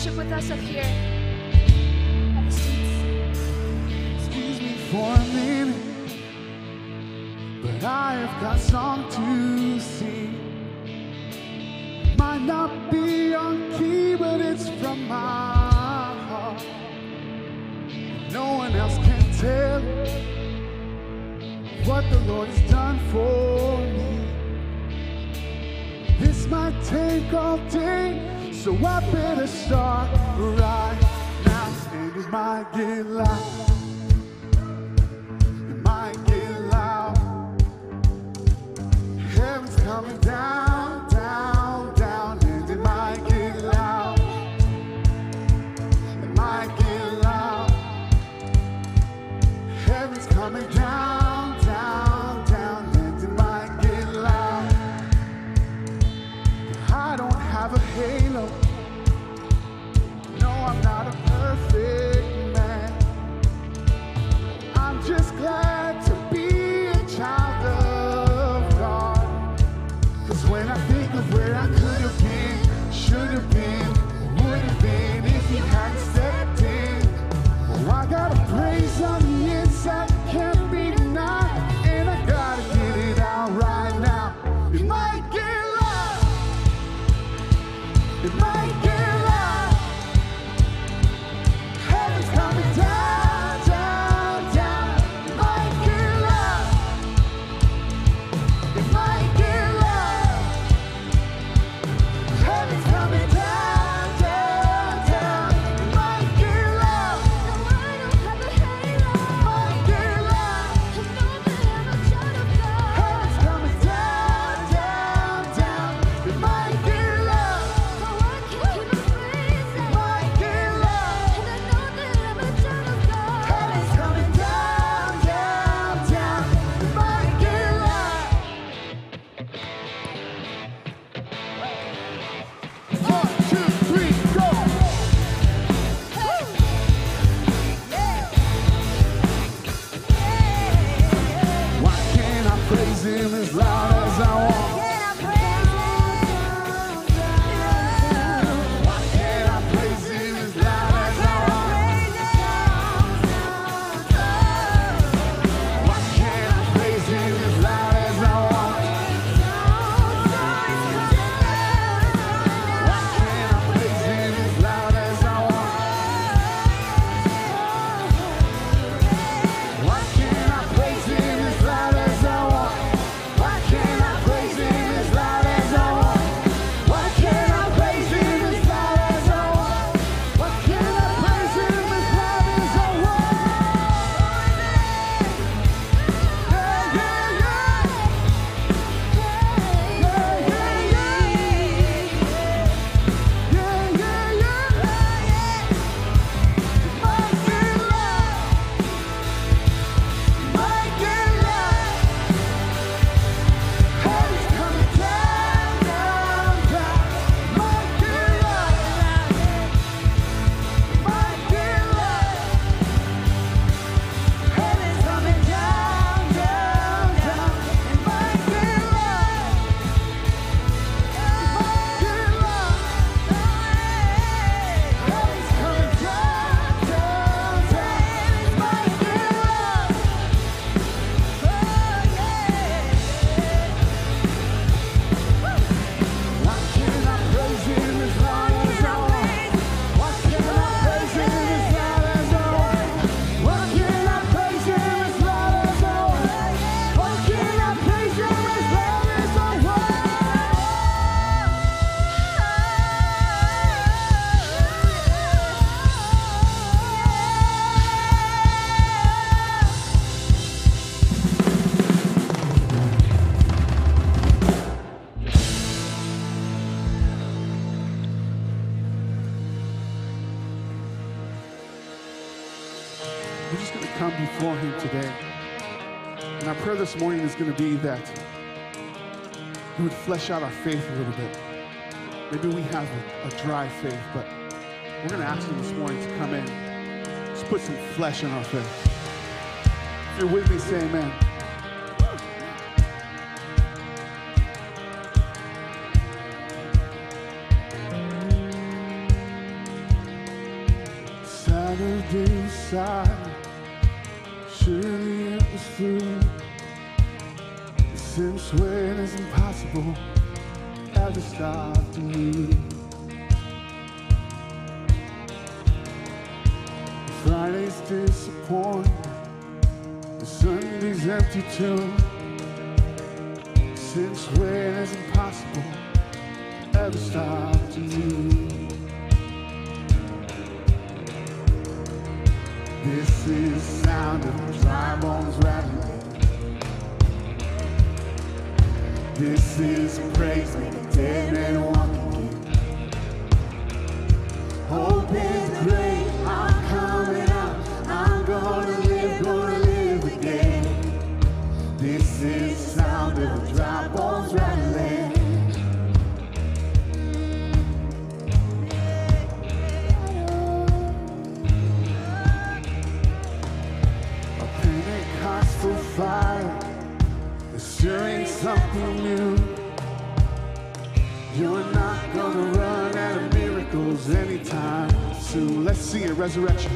worship with us up here. Excuse me for a minute, but I've got song to sing. Might not be on key, but it's from my heart. No one else can tell what the Lord has done for me. This might take all day so I better start right now. And it might get loud. It might get loud. Heaven's coming down. morning is going to be that we would flesh out our faith a little bit. Maybe we have a, a dry faith, but we're going to ask Him this morning to come in. Just put some flesh in our faith. If you're with me, say amen. Since when is impossible ever stopped you? Friday's disappointing. The Sunday's empty too. Since when is impossible ever stopped you? This is the sound of dry bones rattling. This is praise making dead men walk again. Hope is great. Let's see a. Resurrection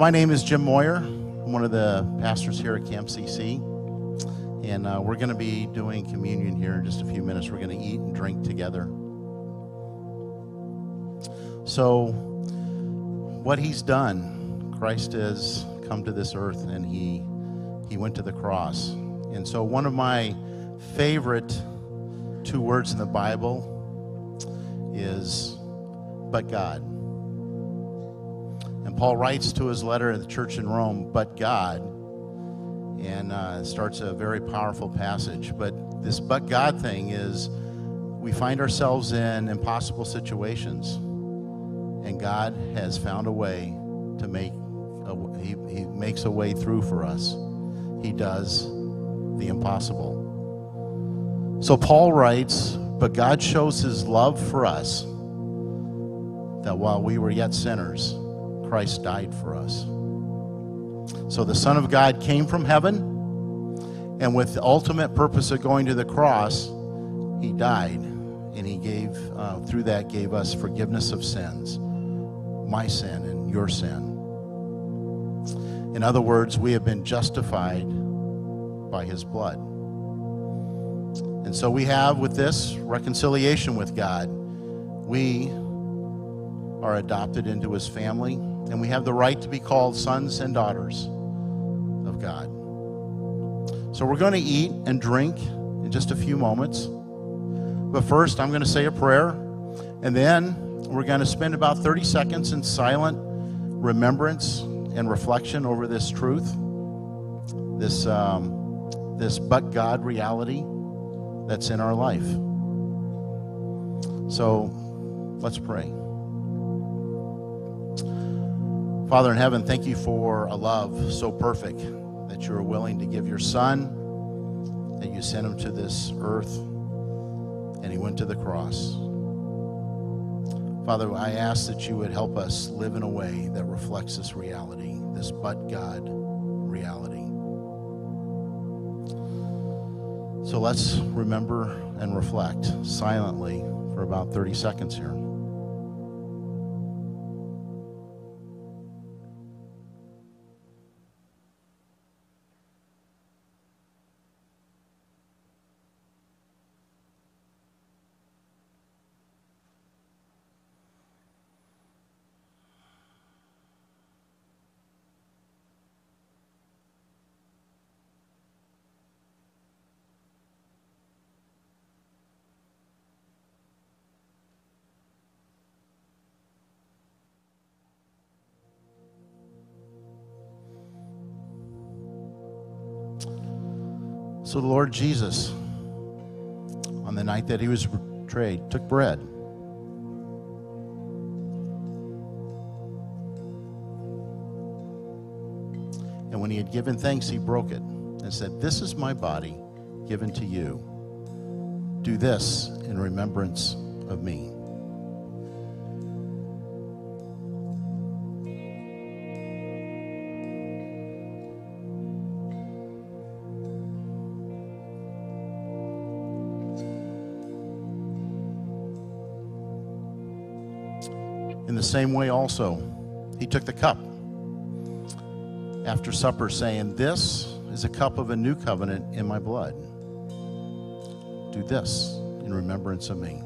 my name is Jim Moyer. I'm one of the pastors here at Camp CC. And uh, we're going to be doing communion here in just a few minutes. We're going to eat and drink together. So, what he's done, Christ has come to this earth and he, he went to the cross. And so, one of my favorite two words in the Bible is but God. Paul writes to his letter to the church in Rome, but God, and uh, starts a very powerful passage. But this but God thing is we find ourselves in impossible situations, and God has found a way to make, a, he, he makes a way through for us. He does the impossible. So Paul writes, but God shows his love for us that while we were yet sinners, Christ died for us. So the Son of God came from heaven, and with the ultimate purpose of going to the cross, he died, and he gave, uh, through that, gave us forgiveness of sins, my sin and your sin. In other words, we have been justified by his blood. And so we have with this reconciliation with God. We are adopted into his family, and we have the right to be called sons and daughters of God. So we're going to eat and drink in just a few moments. But first, I'm going to say a prayer, and then we're going to spend about 30 seconds in silent remembrance and reflection over this truth, this, um, this but God reality that's in our life. So let's pray. Father in heaven, thank you for a love so perfect that you are willing to give your son, that you sent him to this earth, and he went to the cross. Father, I ask that you would help us live in a way that reflects this reality, this but God reality. So let's remember and reflect silently for about 30 seconds here. So the Lord Jesus, on the night that he was betrayed, took bread. And when he had given thanks, he broke it and said, This is my body given to you. Do this in remembrance of me. Same way, also, he took the cup after supper, saying, This is a cup of a new covenant in my blood. Do this in remembrance of me.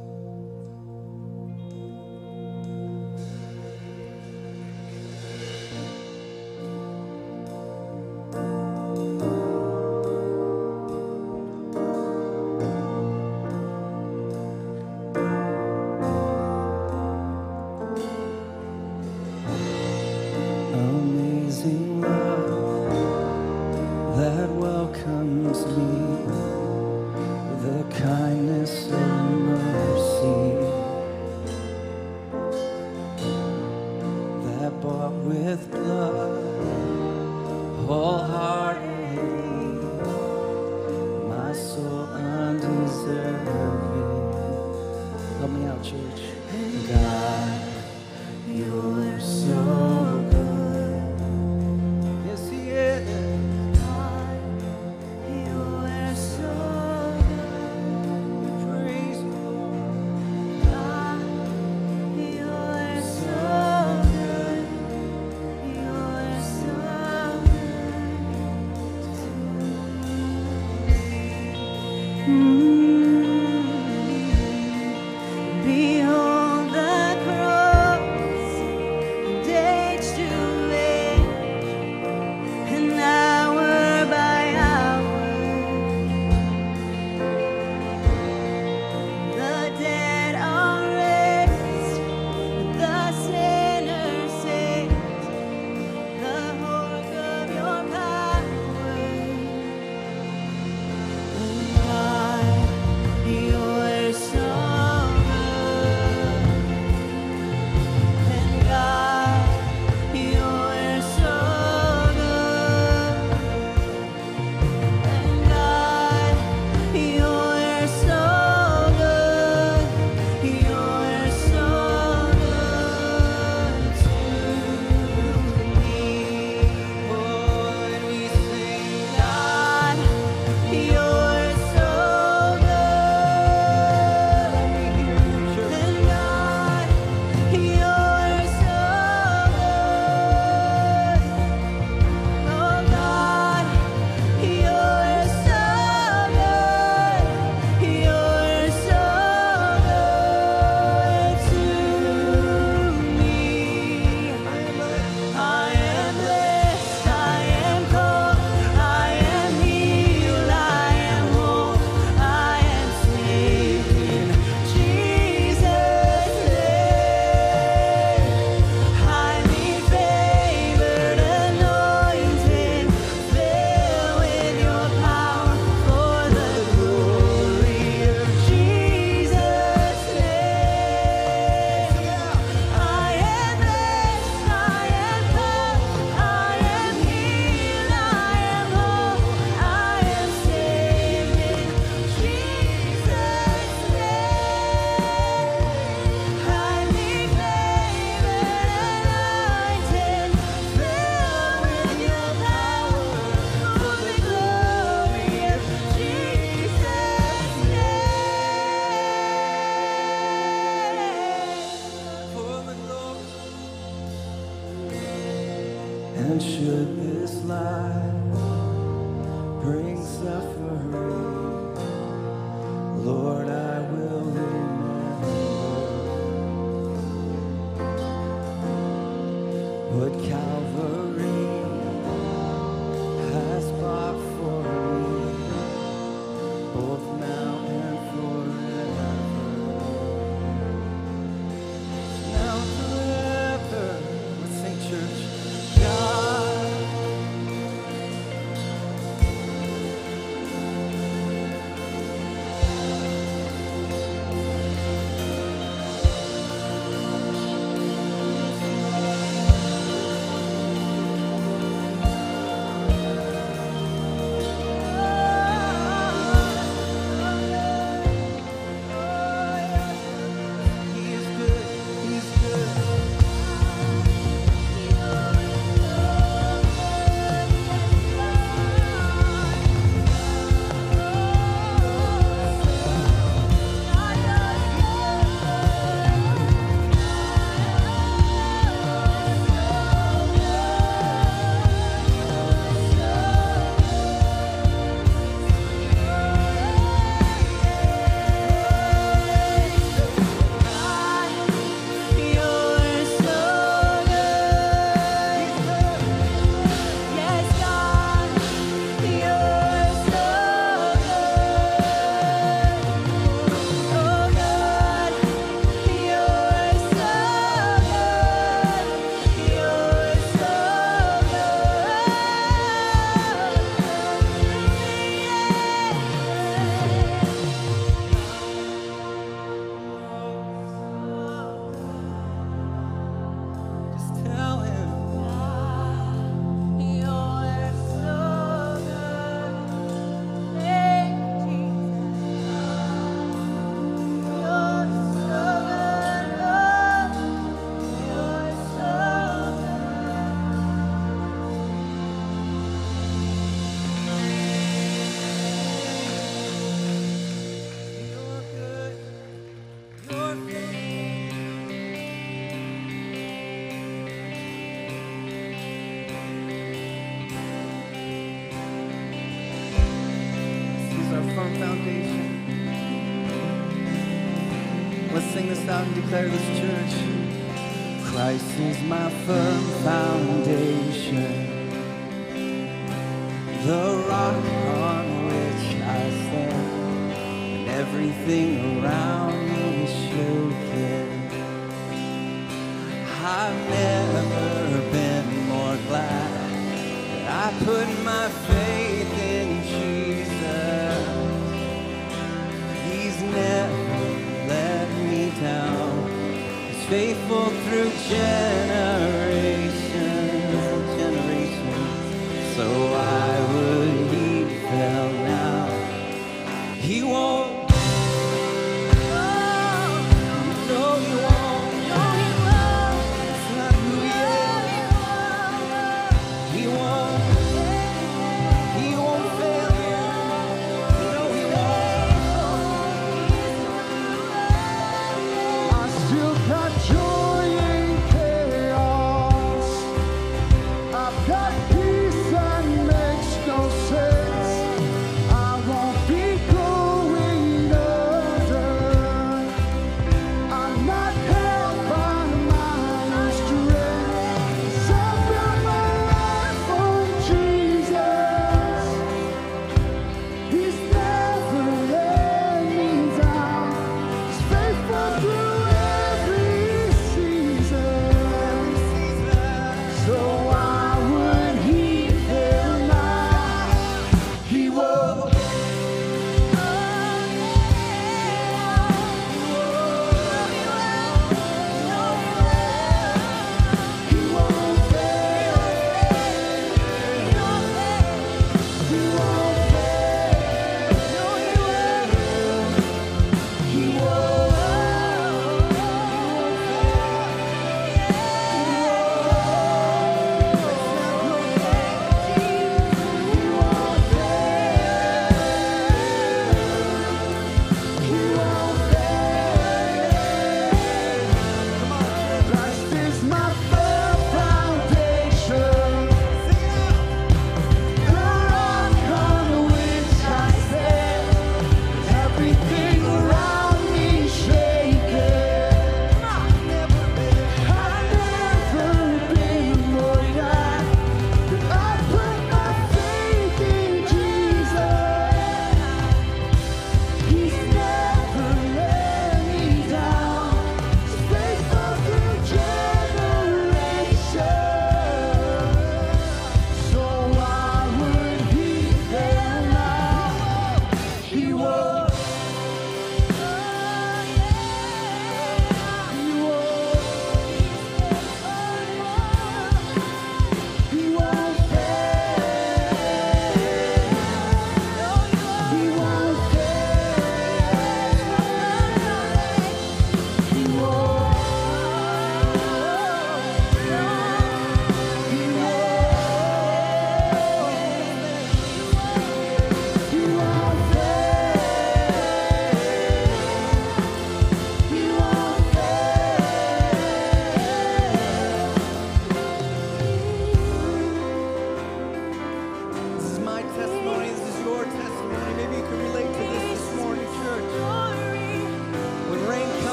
This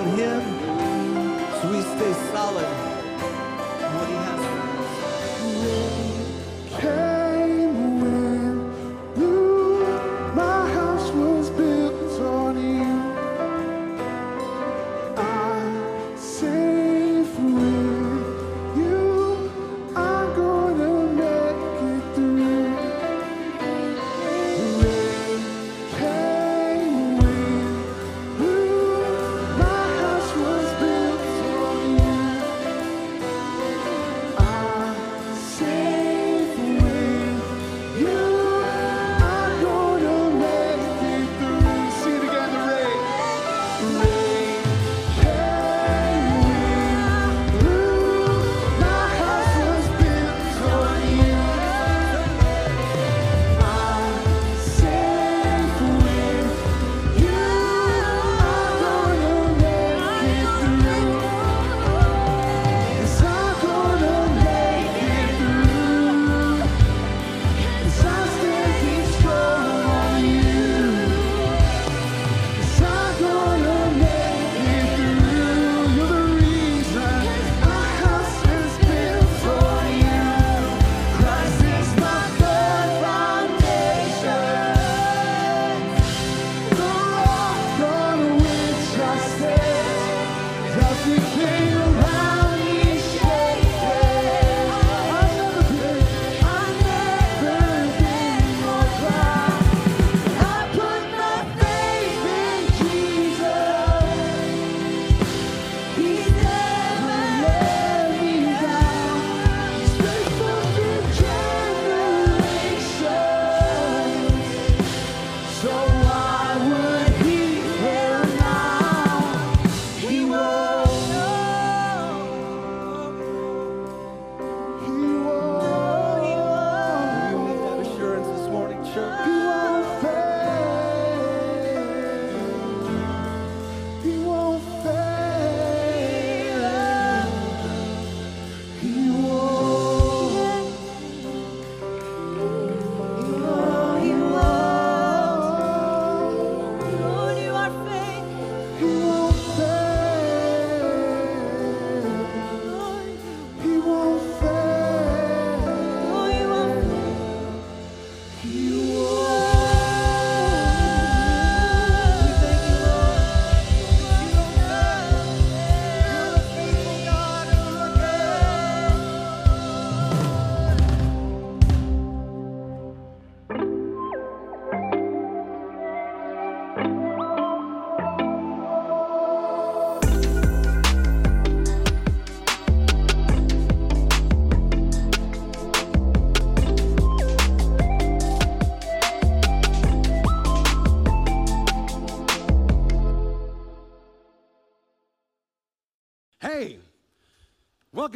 on Him, so we stay solid in what He has for us.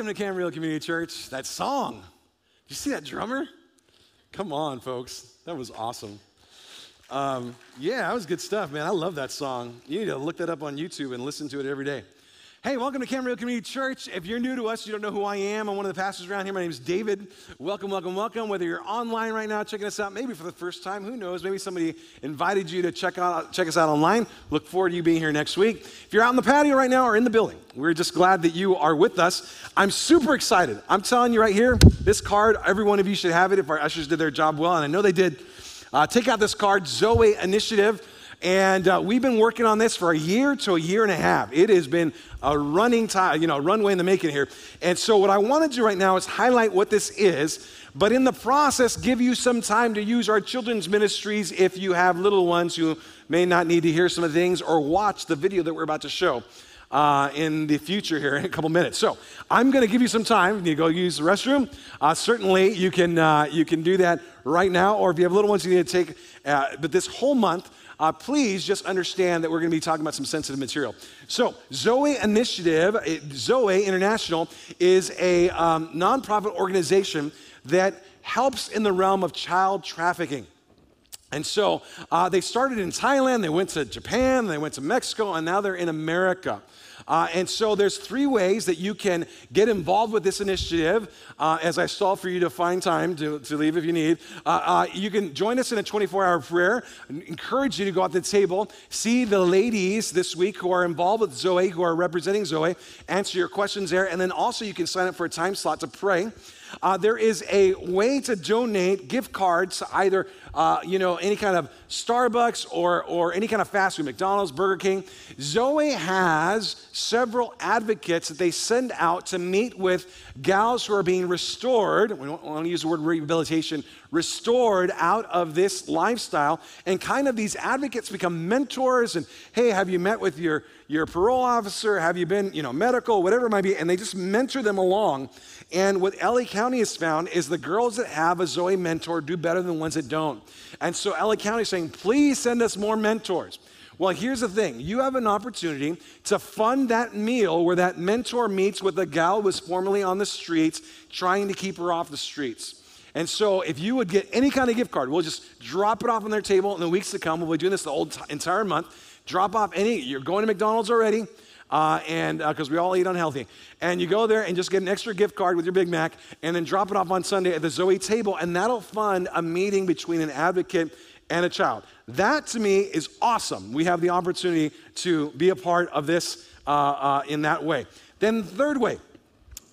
Welcome to Camarillo Community Church. That song. Did you see that drummer? Come on, folks. That was awesome. Um, yeah, that was good stuff, man. I love that song. You need to look that up on YouTube and listen to it every day. Hey, welcome to Camarillo Community Church. If you're new to us, you don't know who I am. I'm one of the pastors around here. My name is David. Welcome, welcome, welcome. Whether you're online right now checking us out, maybe for the first time, who knows? Maybe somebody invited you to check out check us out online. Look forward to you being here next week. If you're out in the patio right now or in the building, we're just glad that you are with us. I'm super excited. I'm telling you right here, this card, every one of you should have it if our ushers did their job well, and I know they did. Uh, take out this card, Zoe Initiative. And uh, we've been working on this for a year to a year and a half. It has been a running time, you know, a runway in the making here. And so, what I want to do right now is highlight what this is, but in the process, give you some time to use our children's ministries if you have little ones who may not need to hear some of the things or watch the video that we're about to show. Uh, in the future here in a couple minutes. So I'm going to give you some time. You go use the restroom. Uh, certainly, you can uh, you can do that right now, or if you have little ones, you need to take. Uh, but this whole month, uh, please just understand that we're going to be talking about some sensitive material. So, Zoe Initiative, eh, Zoe International, is a um, nonprofit organization that helps in the realm of child trafficking. And so uh, they started in Thailand, they went to Japan, they went to Mexico, and now they're in America. Uh, and so there's three ways that you can get involved with this initiative. Uh, as I stall for you to find time to, to leave if you need, uh, uh you can join us in a 24-hour prayer. I encourage you to go out to the table, see the ladies this week who are involved with Zoe, who are representing Zoe, answer your questions there, and then also you can sign up for a time slot to pray. Uh, there is a way to donate gift cards to either, uh, you know, any kind of Starbucks or, or any kind of fast food, McDonald's, Burger King. Zoe has several advocates that they send out to meet with gals who are being restored. We don't want to use the word rehabilitation, restored out of this lifestyle. And kind of these advocates become mentors. And hey, have you met with your, your parole officer? Have you been, you know, medical, whatever it might be? And they just mentor them along. And what LA County has found is the girls that have a Zoe mentor do better than the ones that don't. And so LA County is saying, please send us more mentors. Well, here's the thing you have an opportunity to fund that meal where that mentor meets with the gal who was formerly on the streets, trying to keep her off the streets. And so, if you would get any kind of gift card, we'll just drop it off on their table in the weeks to come. We'll be doing this the whole t- entire month. Drop off any, you're going to McDonald's already uh, and because uh, we all eat unhealthy. And you go there and just get an extra gift card with your Big Mac, and then drop it off on Sunday at the Zoe table, and that'll fund a meeting between an advocate and a child. That to me is awesome. We have the opportunity to be a part of this uh, uh, in that way. Then, the third way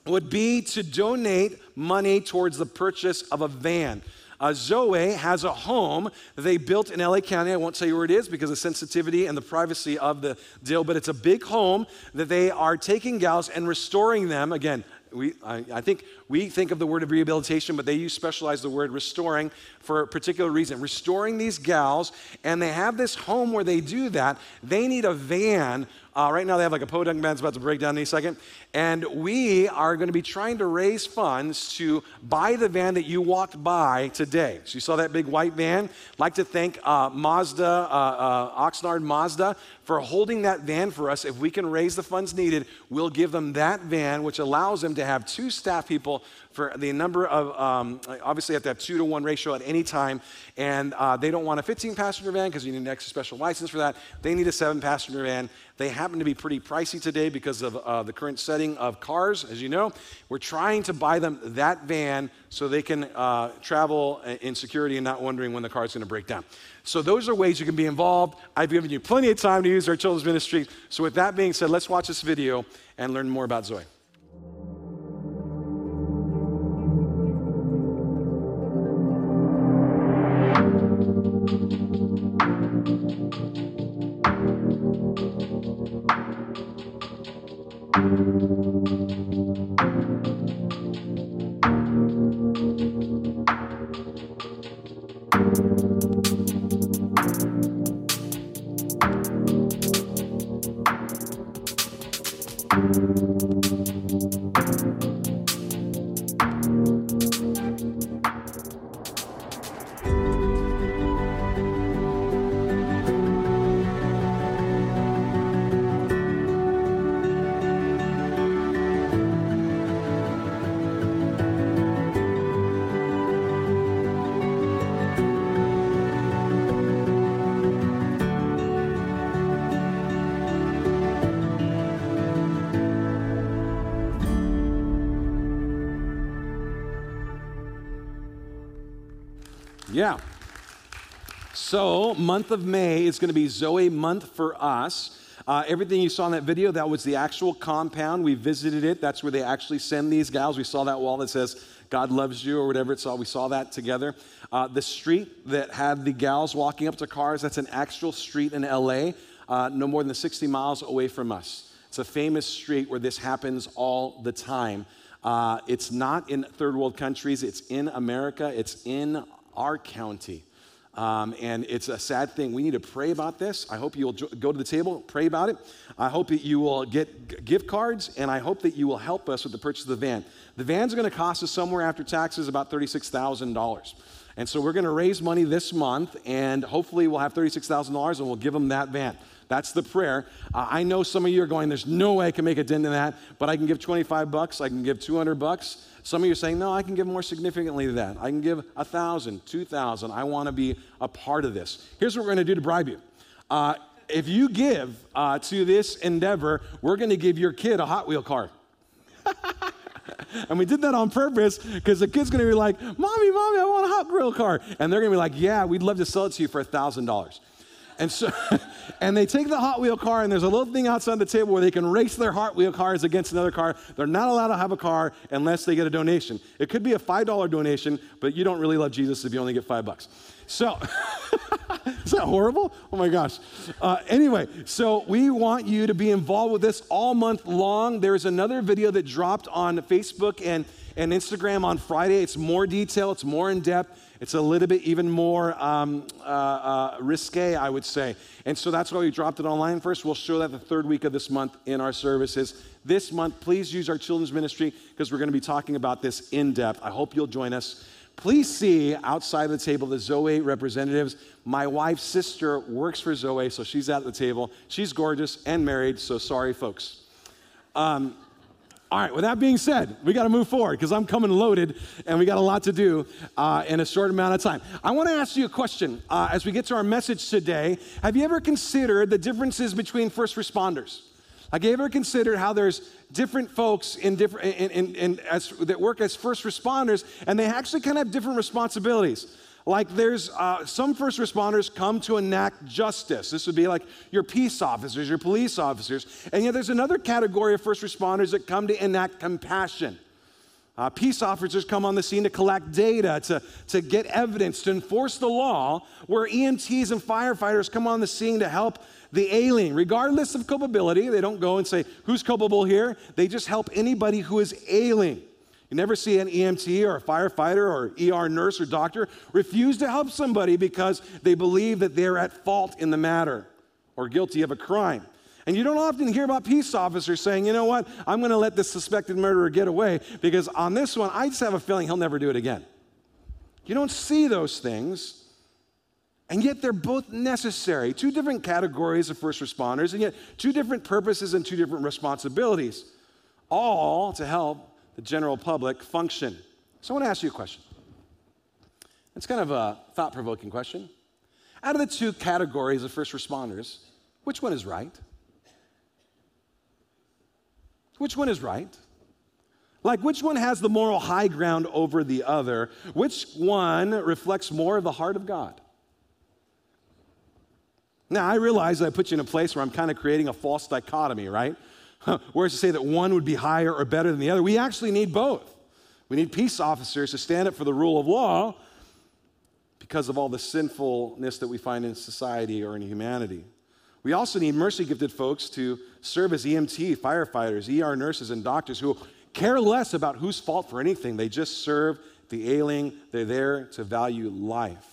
would be to donate money towards the purchase of a van. Uh, Zoe has a home they built in LA County. I won't tell you where it is because of sensitivity and the privacy of the deal, but it's a big home that they are taking gals and restoring them. Again, we, I, I, think we think of the word of rehabilitation, but they use specialize the word restoring for a particular reason. Restoring these gals, and they have this home where they do that. They need a van. Uh, right now, they have like a podunk van that's about to break down in a second. And we are going to be trying to raise funds to buy the van that you walked by today. So you saw that big white van. Like to thank uh, Mazda, uh, uh Oxnard Mazda, for holding that van for us. If we can raise the funds needed, we'll give them that van, which allows them to have two staff people for the number of, um, obviously, you have to have two to one ratio at any time. And uh, they don't want a 15 passenger van because you need an extra special license for that. They need a seven passenger van. They happen to be pretty pricey today because of uh, the current setting of cars, as you know. We're trying to buy them that van so they can uh, travel in security and not wondering when the car is going to break down. So, those are ways you can be involved. I've given you plenty of time to use our children's ministry. So, with that being said, let's watch this video and learn more about Zoe. Yeah. So, month of May is going to be Zoe month for us. Uh, everything you saw in that video, that was the actual compound. We visited it. That's where they actually send these gals. We saw that wall that says, God loves you, or whatever it's all. We saw that together. Uh, the street that had the gals walking up to cars, that's an actual street in LA, uh, no more than 60 miles away from us. It's a famous street where this happens all the time. Uh, it's not in third world countries, it's in America, it's in our county. Um, and it's a sad thing. We need to pray about this. I hope you'll go to the table, pray about it. I hope that you will get gift cards, and I hope that you will help us with the purchase of the van. The van's going to cost us somewhere after taxes about $36,000. And so we're going to raise money this month, and hopefully we'll have $36,000 and we'll give them that van. That's the prayer. Uh, I know some of you are going, there's no way I can make a dent in that, but I can give 25 bucks, I can give 200 bucks. Some of you are saying, no, I can give more significantly than that. I can give a thousand, two thousand. I want to be a part of this. Here's what we're going to do to bribe you. Uh, if you give uh, to this endeavor, we're going to give your kid a Hot Wheel car. and we did that on purpose because the kid's going to be like, Mommy, Mommy, I want a Hot Wheel car. And they're going to be like, Yeah, we'd love to sell it to you for a $1,000. And so, and they take the Hot Wheel car, and there's a little thing outside the table where they can race their Hot Wheel cars against another car. They're not allowed to have a car unless they get a donation. It could be a $5 donation, but you don't really love Jesus if you only get five bucks. So, is that horrible? Oh my gosh. Uh, anyway, so we want you to be involved with this all month long. There's another video that dropped on Facebook and, and Instagram on Friday. It's more detail, it's more in depth. It's a little bit even more um, uh, uh, risque, I would say. And so that's why we dropped it online first. We'll show that the third week of this month in our services. This month, please use our children's ministry because we're going to be talking about this in depth. I hope you'll join us. Please see outside the table the Zoe representatives. My wife's sister works for Zoe, so she's at the table. She's gorgeous and married, so sorry, folks. Um, all right, with that being said, we got to move forward because I'm coming loaded and we got a lot to do uh, in a short amount of time. I want to ask you a question uh, as we get to our message today. Have you ever considered the differences between first responders? Like, Have you ever considered how there's different folks in different in, in, in, as, that work as first responders, and they actually kind of have different responsibilities? Like there's uh, some first responders come to enact justice. This would be like your peace officers, your police officers, and yet there's another category of first responders that come to enact compassion. Uh, peace officers come on the scene to collect data, to, to get evidence, to enforce the law, where EMTs and firefighters come on the scene to help the alien, regardless of culpability. They don't go and say, Who's culpable here? They just help anybody who is ailing. You never see an EMT or a firefighter or ER nurse or doctor refuse to help somebody because they believe that they're at fault in the matter or guilty of a crime. And you don't often hear about peace officers saying, you know what, I'm going to let this suspected murderer get away because on this one, I just have a feeling he'll never do it again. You don't see those things. And yet they're both necessary. Two different categories of first responders, and yet two different purposes and two different responsibilities, all to help the general public function. So I want to ask you a question. It's kind of a thought provoking question. Out of the two categories of first responders, which one is right? Which one is right? Like, which one has the moral high ground over the other? Which one reflects more of the heart of God? Now, I realize I put you in a place where I'm kind of creating a false dichotomy, right? Whereas to say that one would be higher or better than the other, we actually need both. We need peace officers to stand up for the rule of law because of all the sinfulness that we find in society or in humanity. We also need mercy gifted folks to serve as EMT, firefighters, ER nurses, and doctors who care less about whose fault for anything. They just serve the ailing, they're there to value life.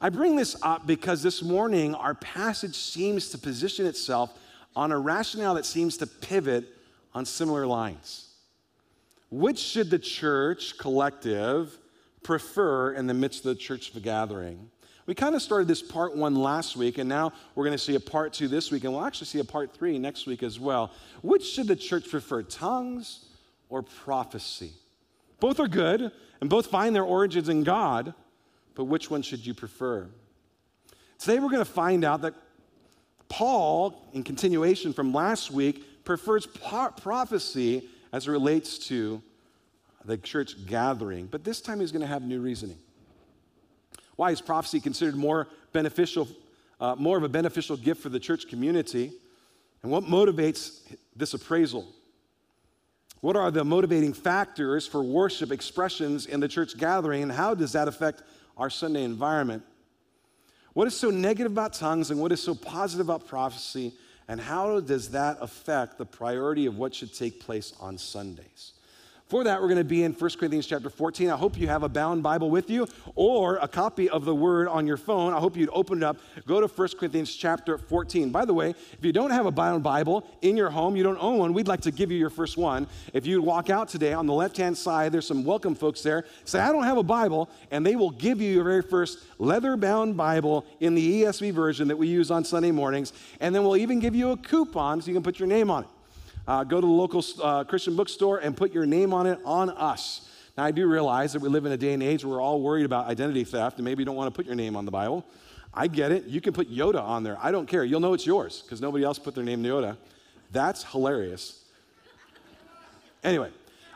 I bring this up because this morning our passage seems to position itself on a rationale that seems to pivot on similar lines. Which should the church collective prefer in the midst of the church gathering? We kind of started this part one last week, and now we're going to see a part two this week, and we'll actually see a part three next week as well. Which should the church prefer, tongues or prophecy? Both are good, and both find their origins in God but which one should you prefer? Today we're going to find out that Paul, in continuation from last week, prefers prophecy as it relates to the church gathering, but this time he's going to have new reasoning. Why is prophecy considered more beneficial, uh, more of a beneficial gift for the church community? And what motivates this appraisal? What are the motivating factors for worship expressions in the church gathering, and how does that affect our Sunday environment. What is so negative about tongues and what is so positive about prophecy? And how does that affect the priority of what should take place on Sundays? For that, we're going to be in 1 Corinthians chapter 14. I hope you have a bound Bible with you or a copy of the Word on your phone. I hope you'd open it up. Go to 1 Corinthians chapter 14. By the way, if you don't have a bound Bible in your home, you don't own one, we'd like to give you your first one. If you'd walk out today on the left hand side, there's some welcome folks there. Say, I don't have a Bible, and they will give you your very first leather bound Bible in the ESV version that we use on Sunday mornings. And then we'll even give you a coupon so you can put your name on it uh, go to the local uh, Christian bookstore and put your name on it on us. Now, I do realize that we live in a day and age where we're all worried about identity theft, and maybe you don't want to put your name on the Bible. I get it. You can put Yoda on there. I don't care. You'll know it's yours because nobody else put their name Yoda. That's hilarious. Anyway,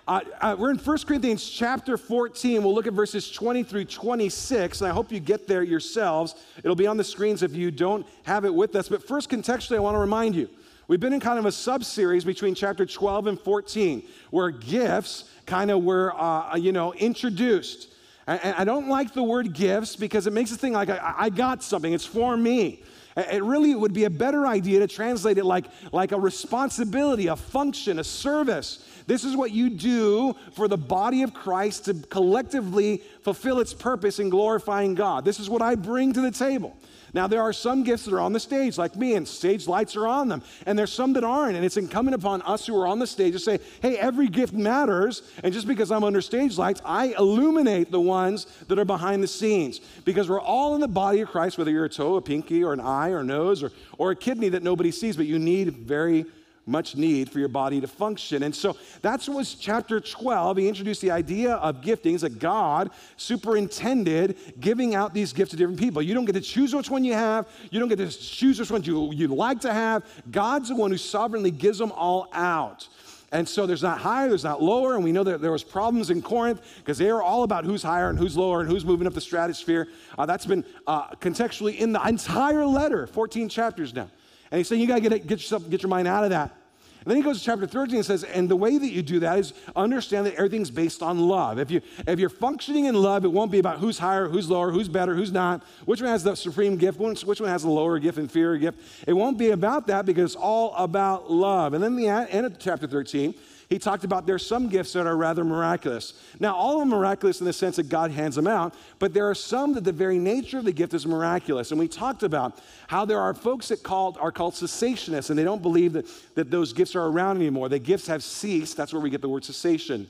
uh, uh, we're in 1 Corinthians chapter 14. We'll look at verses 20 through 26, and I hope you get there yourselves. It'll be on the screens if you don't have it with us. But first, contextually, I want to remind you We've been in kind of a sub series between chapter 12 and 14 where gifts kind of were, uh, you know, introduced. And I don't like the word gifts because it makes it think like I, I got something, it's for me. It really would be a better idea to translate it like, like a responsibility, a function, a service. This is what you do for the body of Christ to collectively fulfill its purpose in glorifying God. This is what I bring to the table. Now, there are some gifts that are on the stage, like me, and stage lights are on them. And there's some that aren't. And it's incumbent upon us who are on the stage to say, hey, every gift matters. And just because I'm under stage lights, I illuminate the ones that are behind the scenes. Because we're all in the body of Christ, whether you're a toe, a pinky, or an eye, or a nose, or, or a kidney that nobody sees, but you need very much need for your body to function. And so that's what was chapter 12. He introduced the idea of giftings that God superintended giving out these gifts to different people. You don't get to choose which one you have, you don't get to choose which one you, you like to have. God's the one who sovereignly gives them all out. And so there's not higher, there's not lower, and we know that there was problems in Corinth because they are all about who's higher and who's lower and who's moving up the stratosphere. Uh, that's been uh, contextually in the entire letter, 14 chapters now. And he's saying you got to get, get yourself, get your mind out of that. And then he goes to chapter 13 and says, and the way that you do that is understand that everything's based on love. If, you, if you're functioning in love, it won't be about who's higher, who's lower, who's better, who's not, which one has the supreme gift, which one has the lower gift, inferior gift. It won't be about that because it's all about love. And then the end of chapter 13, he talked about there's some gifts that are rather miraculous. Now, all of them miraculous in the sense that God hands them out, but there are some that the very nature of the gift is miraculous. And we talked about how there are folks that called, are called cessationists, and they don't believe that, that those gifts are around anymore. The gifts have ceased. That's where we get the word cessation.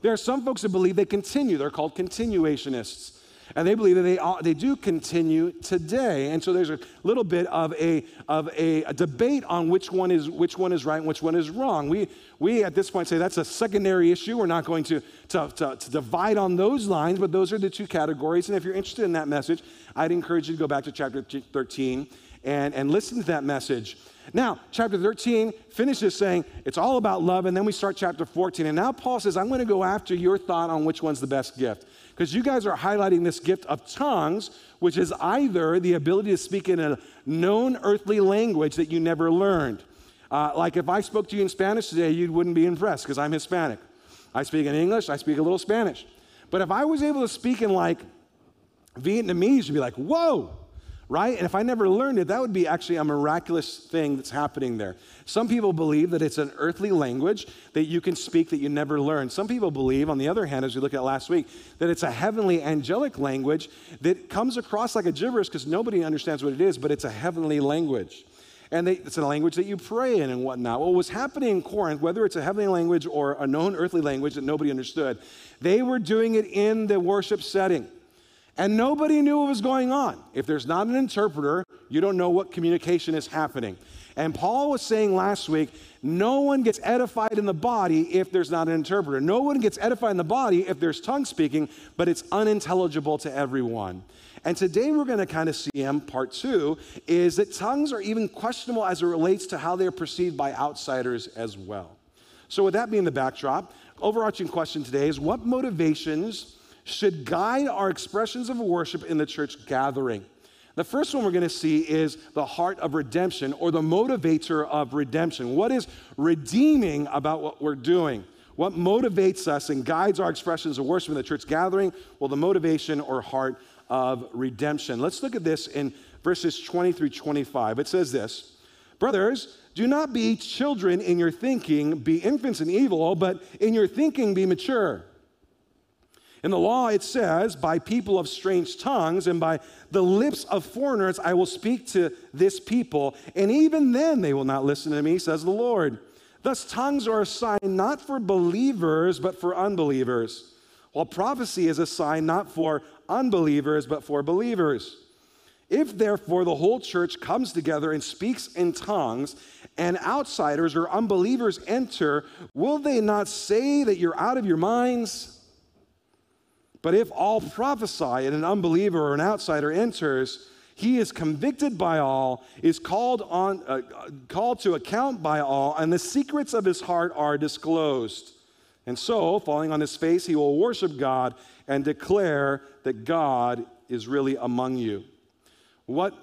There are some folks that believe they continue. They're called continuationists. And they believe that they, they do continue today. And so there's a little bit of, a, of a, a, debate on which one, is, which one is right and which one is wrong. We, we at this point say that's a secondary issue. We're not going to, to, to, to divide on those lines, but those are the two categories. And if you're interested in that message, I'd encourage you to go back to chapter 13 and, and listen to that message. Now, chapter 13 finishes saying it's all about love, and then we start chapter 14. And now Paul says, I'm going to go after your thought on which one's the best gift because you guys are highlighting this gift of tongues, which is either the ability to speak in a known earthly language that you never learned. Uh, like if I spoke to you in Spanish today, you wouldn't be impressed because I'm Hispanic. I speak in English, I speak a little Spanish. But if I was able to speak in like Vietnamese, you'd be like, whoa, right? And if I never learned it, that would be actually a miraculous thing that's happening there. Some people believe that it's an earthly language that you can speak that you never learned. Some people believe, on the other hand, as we looked at last week, that it's a heavenly angelic language that comes across like a gibberish because nobody understands what it is, but it's a heavenly language. And they, it's a language that you pray in and whatnot. What was happening in Corinth, whether it's a heavenly language or a known earthly language that nobody understood, they were doing it in the worship setting. And nobody knew what was going on. If there's not an interpreter, you don't know what communication is happening. And Paul was saying last week, no one gets edified in the body if there's not an interpreter. No one gets edified in the body if there's tongue speaking, but it's unintelligible to everyone. And today we're going to kind of see him, part two, is that tongues are even questionable as it relates to how they're perceived by outsiders as well. So, with that being the backdrop, overarching question today is what motivations should guide our expressions of worship in the church gathering. The first one we're going to see is the heart of redemption or the motivator of redemption. What is redeeming about what we're doing? What motivates us and guides our expressions of worship in the church gathering? Well, the motivation or heart of redemption. Let's look at this in verses 20 through 25. It says this Brothers, do not be children in your thinking, be infants in evil, but in your thinking be mature. In the law, it says, By people of strange tongues and by the lips of foreigners I will speak to this people, and even then they will not listen to me, says the Lord. Thus, tongues are a sign not for believers, but for unbelievers, while prophecy is a sign not for unbelievers, but for believers. If therefore the whole church comes together and speaks in tongues, and outsiders or unbelievers enter, will they not say that you're out of your minds? But if all prophesy and an unbeliever or an outsider enters, he is convicted by all, is called, on, uh, called to account by all, and the secrets of his heart are disclosed. And so, falling on his face, he will worship God and declare that God is really among you. What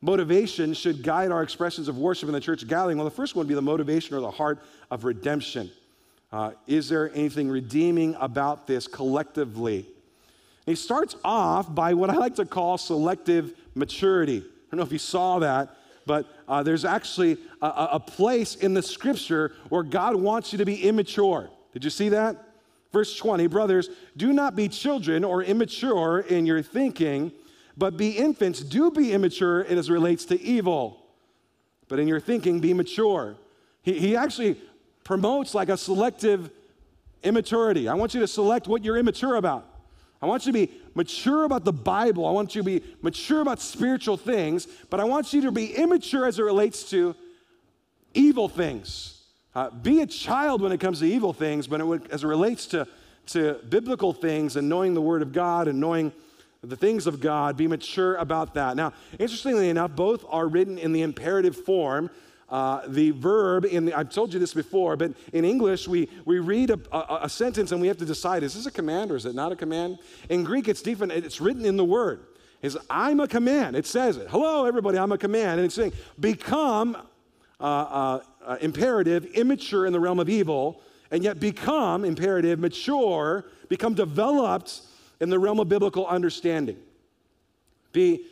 motivation should guide our expressions of worship in the church gathering? Well, the first one would be the motivation or the heart of redemption. Uh, is there anything redeeming about this collectively? He starts off by what I like to call selective maturity. I don't know if you saw that, but uh, there's actually a, a place in the scripture where God wants you to be immature. Did you see that? Verse 20, brothers, do not be children or immature in your thinking, but be infants. Do be immature as it relates to evil, but in your thinking, be mature. He, he actually promotes like a selective immaturity. I want you to select what you're immature about. I want you to be mature about the Bible. I want you to be mature about spiritual things, but I want you to be immature as it relates to evil things. Uh, be a child when it comes to evil things, but it, as it relates to, to biblical things and knowing the Word of God and knowing the things of God, be mature about that. Now, interestingly enough, both are written in the imperative form. Uh, the verb in the, I've told you this before, but in English, we, we read a, a, a, sentence and we have to decide is this a command or is it not a command? In Greek, it's different, it's written in the word. Is I'm a command. It says it. Hello, everybody, I'm a command. And it's saying, become uh, uh, uh imperative, immature in the realm of evil, and yet become imperative, mature, become developed in the realm of biblical understanding. Be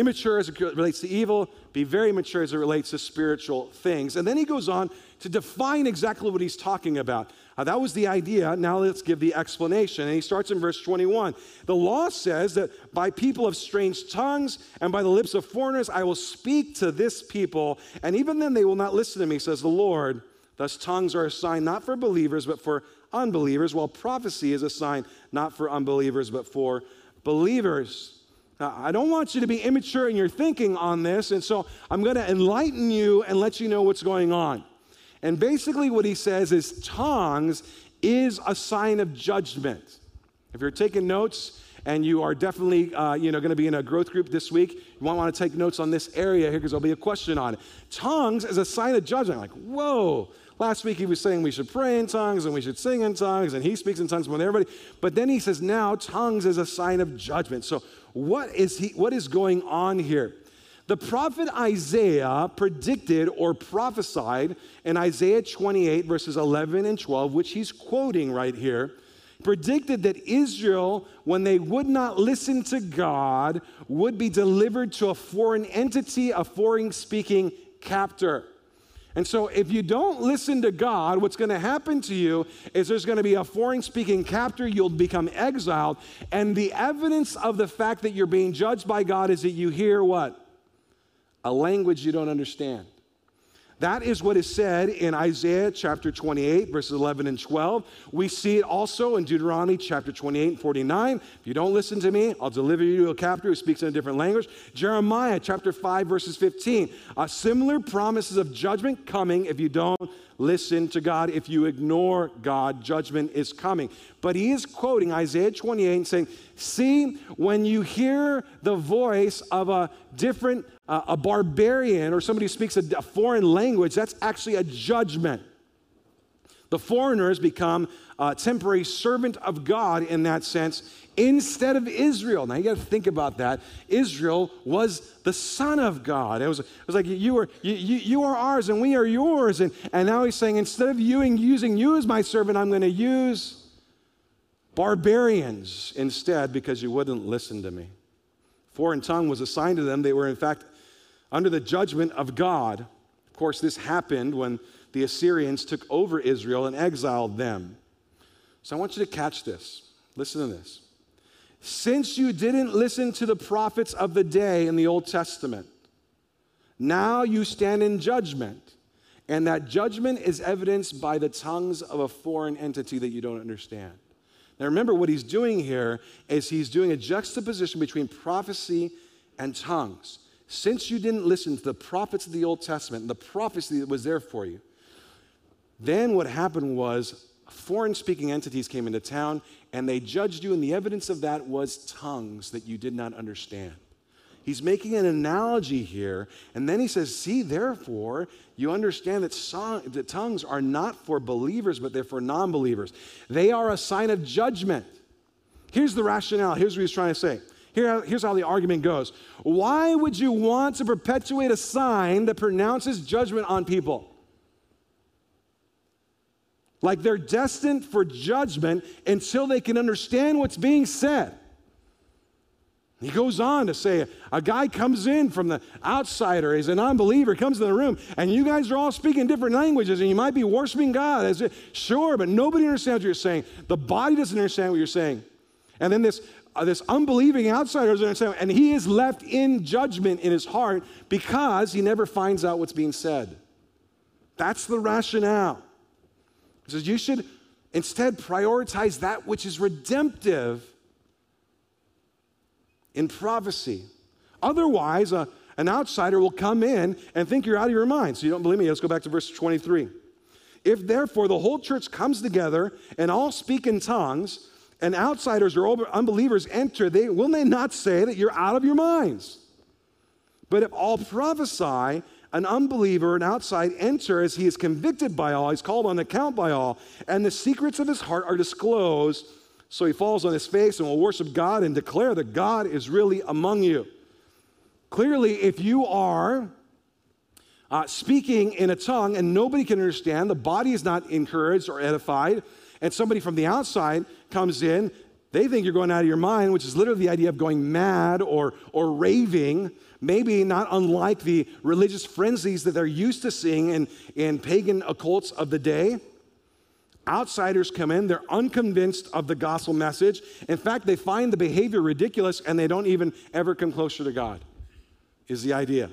immature as it relates to evil, be very mature as it relates to spiritual things. And then he goes on to define exactly what he's talking about. Uh, that was the idea. Now let's give the explanation. And he starts in verse 21. The law says that by people of strange tongues and by the lips of foreigners, I will speak to this people, and even then they will not listen to me, says the Lord. Thus, tongues are a sign not for believers, but for unbelievers, while prophecy is a sign not for unbelievers, but for believers. Now, I don't want you to be immature in your thinking on this, and so I'm going to enlighten you and let you know what's going on. And basically, what he says is tongues is a sign of judgment. If you're taking notes, and you are definitely uh, you know going to be in a growth group this week you might want to take notes on this area here because there'll be a question on it. Tongues is a sign of judgment. Like whoa. Last week he was saying we should pray in tongues and we should sing in tongues and he speaks in tongues than everybody. But then he says now tongues is a sign of judgment. So what is, he, what is going on here? The prophet Isaiah predicted or prophesied in Isaiah 28, verses 11 and 12, which he's quoting right here, predicted that Israel, when they would not listen to God, would be delivered to a foreign entity, a foreign speaking captor. And so, if you don't listen to God, what's going to happen to you is there's going to be a foreign speaking captor, you'll become exiled. And the evidence of the fact that you're being judged by God is that you hear what? A language you don't understand. That is what is said in Isaiah chapter 28, verses 11 and 12. We see it also in Deuteronomy chapter 28 and 49. If you don't listen to me, I'll deliver you to a captor who speaks in a different language. Jeremiah chapter 5, verses 15. Uh, similar promises of judgment coming if you don't listen to God. If you ignore God, judgment is coming. But he is quoting Isaiah 28 and saying, See, when you hear the voice of a different uh, a barbarian or somebody who speaks a, a foreign language, that's actually a judgment. The foreigners become a temporary servant of God in that sense instead of Israel. Now you got to think about that. Israel was the son of God. It was, it was like you are, you, you, you are ours and we are yours. And, and now he's saying instead of you, using you as my servant, I'm going to use barbarians instead because you wouldn't listen to me. Foreign tongue was assigned to them. They were, in fact, under the judgment of God. Of course, this happened when the Assyrians took over Israel and exiled them. So I want you to catch this. Listen to this. Since you didn't listen to the prophets of the day in the Old Testament, now you stand in judgment. And that judgment is evidenced by the tongues of a foreign entity that you don't understand. Now, remember, what he's doing here is he's doing a juxtaposition between prophecy and tongues. Since you didn't listen to the prophets of the Old Testament and the prophecy that was there for you, then what happened was foreign speaking entities came into town and they judged you, and the evidence of that was tongues that you did not understand. He's making an analogy here, and then he says, See, therefore, you understand that, song, that tongues are not for believers, but they're for non believers. They are a sign of judgment. Here's the rationale. Here's what he's trying to say. Here, here's how the argument goes Why would you want to perpetuate a sign that pronounces judgment on people? Like they're destined for judgment until they can understand what's being said. He goes on to say, a guy comes in from the outsider, he's an unbeliever, comes in the room, and you guys are all speaking different languages, and you might be worshiping God. As if, sure, but nobody understands what you're saying. The body doesn't understand what you're saying. And then this, uh, this unbelieving outsider doesn't understand, and he is left in judgment in his heart because he never finds out what's being said. That's the rationale. He says, you should instead prioritize that which is redemptive in prophecy. Otherwise, uh, an outsider will come in and think you're out of your mind. So you don't believe me? Let's go back to verse 23. If therefore the whole church comes together and all speak in tongues, and outsiders or unbelievers enter, they, will they not say that you're out of your minds? But if all prophesy, an unbeliever, an outside, enter as he is convicted by all, he's called on account by all, and the secrets of his heart are disclosed so he falls on his face and will worship God and declare that God is really among you. Clearly, if you are uh, speaking in a tongue and nobody can understand, the body is not encouraged or edified, and somebody from the outside comes in, they think you're going out of your mind, which is literally the idea of going mad or, or raving, maybe not unlike the religious frenzies that they're used to seeing in, in pagan occults of the day. Outsiders come in, they're unconvinced of the gospel message. In fact, they find the behavior ridiculous and they don't even ever come closer to God, is the idea.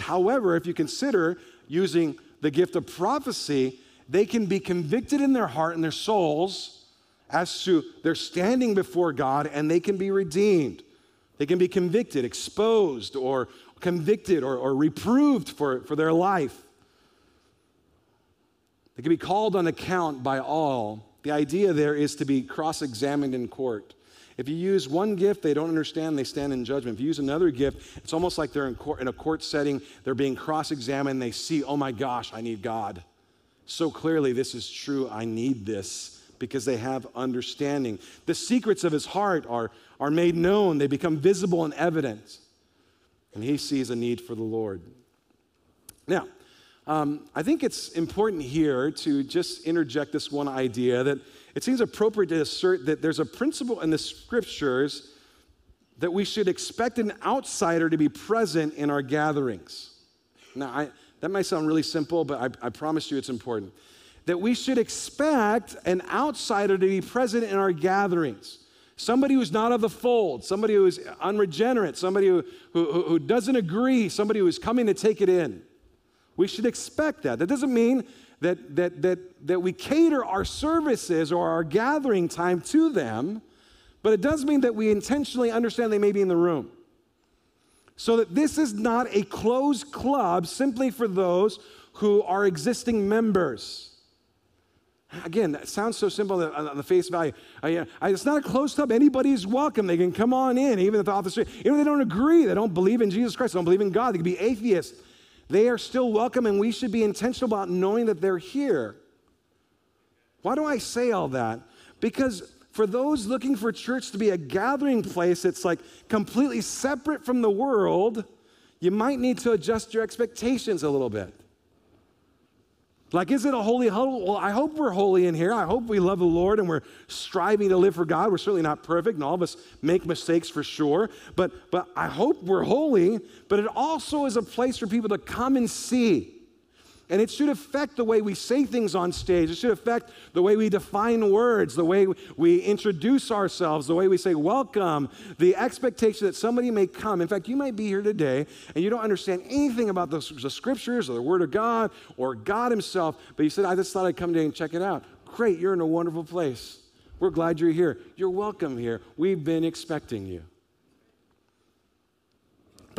However, if you consider using the gift of prophecy, they can be convicted in their heart and their souls as to they're standing before God and they can be redeemed. They can be convicted, exposed, or convicted or, or reproved for, for their life. It can be called on account by all. The idea there is to be cross examined in court. If you use one gift they don't understand, they stand in judgment. If you use another gift, it's almost like they're in, court, in a court setting, they're being cross examined, they see, oh my gosh, I need God. So clearly, this is true, I need this because they have understanding. The secrets of his heart are, are made known, they become visible and evident. And he sees a need for the Lord. Now, um, I think it's important here to just interject this one idea that it seems appropriate to assert that there's a principle in the scriptures that we should expect an outsider to be present in our gatherings. Now, I, that might sound really simple, but I, I promise you it's important. That we should expect an outsider to be present in our gatherings. Somebody who's not of the fold, somebody who is unregenerate, somebody who, who, who doesn't agree, somebody who is coming to take it in. We should expect that. That doesn't mean that, that, that, that we cater our services or our gathering time to them, but it does mean that we intentionally understand they may be in the room. So that this is not a closed club simply for those who are existing members. Again, that sounds so simple on the face value. It's not a closed club. Anybody is welcome. They can come on in, even if the even if they don't agree, they don't believe in Jesus Christ, they don't believe in God, they can be atheists. They are still welcome, and we should be intentional about knowing that they're here. Why do I say all that? Because for those looking for church to be a gathering place that's like completely separate from the world, you might need to adjust your expectations a little bit. Like, is it a holy huddle? Well, I hope we're holy in here. I hope we love the Lord and we're striving to live for God. We're certainly not perfect, and all of us make mistakes for sure. But, but I hope we're holy. But it also is a place for people to come and see. And it should affect the way we say things on stage. It should affect the way we define words, the way we introduce ourselves, the way we say welcome, the expectation that somebody may come. In fact, you might be here today and you don't understand anything about the, the scriptures or the Word of God or God Himself, but you said, I just thought I'd come today and check it out. Great, you're in a wonderful place. We're glad you're here. You're welcome here. We've been expecting you.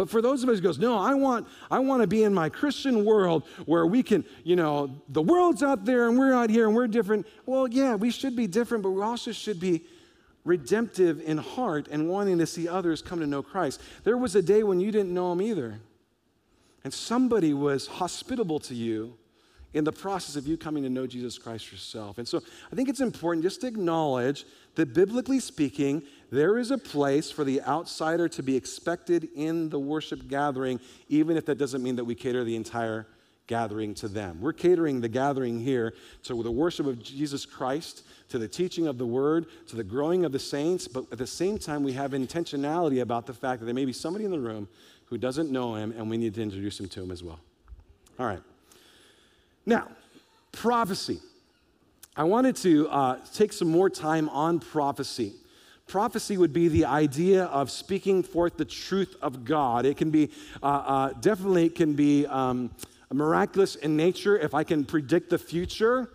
But for those of us who goes, no, I want, I want to be in my Christian world where we can, you know, the world's out there and we're out here and we're different. Well, yeah, we should be different, but we also should be redemptive in heart and wanting to see others come to know Christ. There was a day when you didn't know him either. And somebody was hospitable to you in the process of you coming to know Jesus Christ yourself. And so I think it's important just to acknowledge that biblically speaking, there is a place for the outsider to be expected in the worship gathering, even if that doesn't mean that we cater the entire gathering to them. We're catering the gathering here to the worship of Jesus Christ, to the teaching of the word, to the growing of the saints, but at the same time, we have intentionality about the fact that there may be somebody in the room who doesn't know him, and we need to introduce him to him as well. All right. Now, prophecy. I wanted to uh, take some more time on prophecy. Prophecy would be the idea of speaking forth the truth of God. It can be, uh, uh, definitely, it can be um, miraculous in nature. If I can predict the future,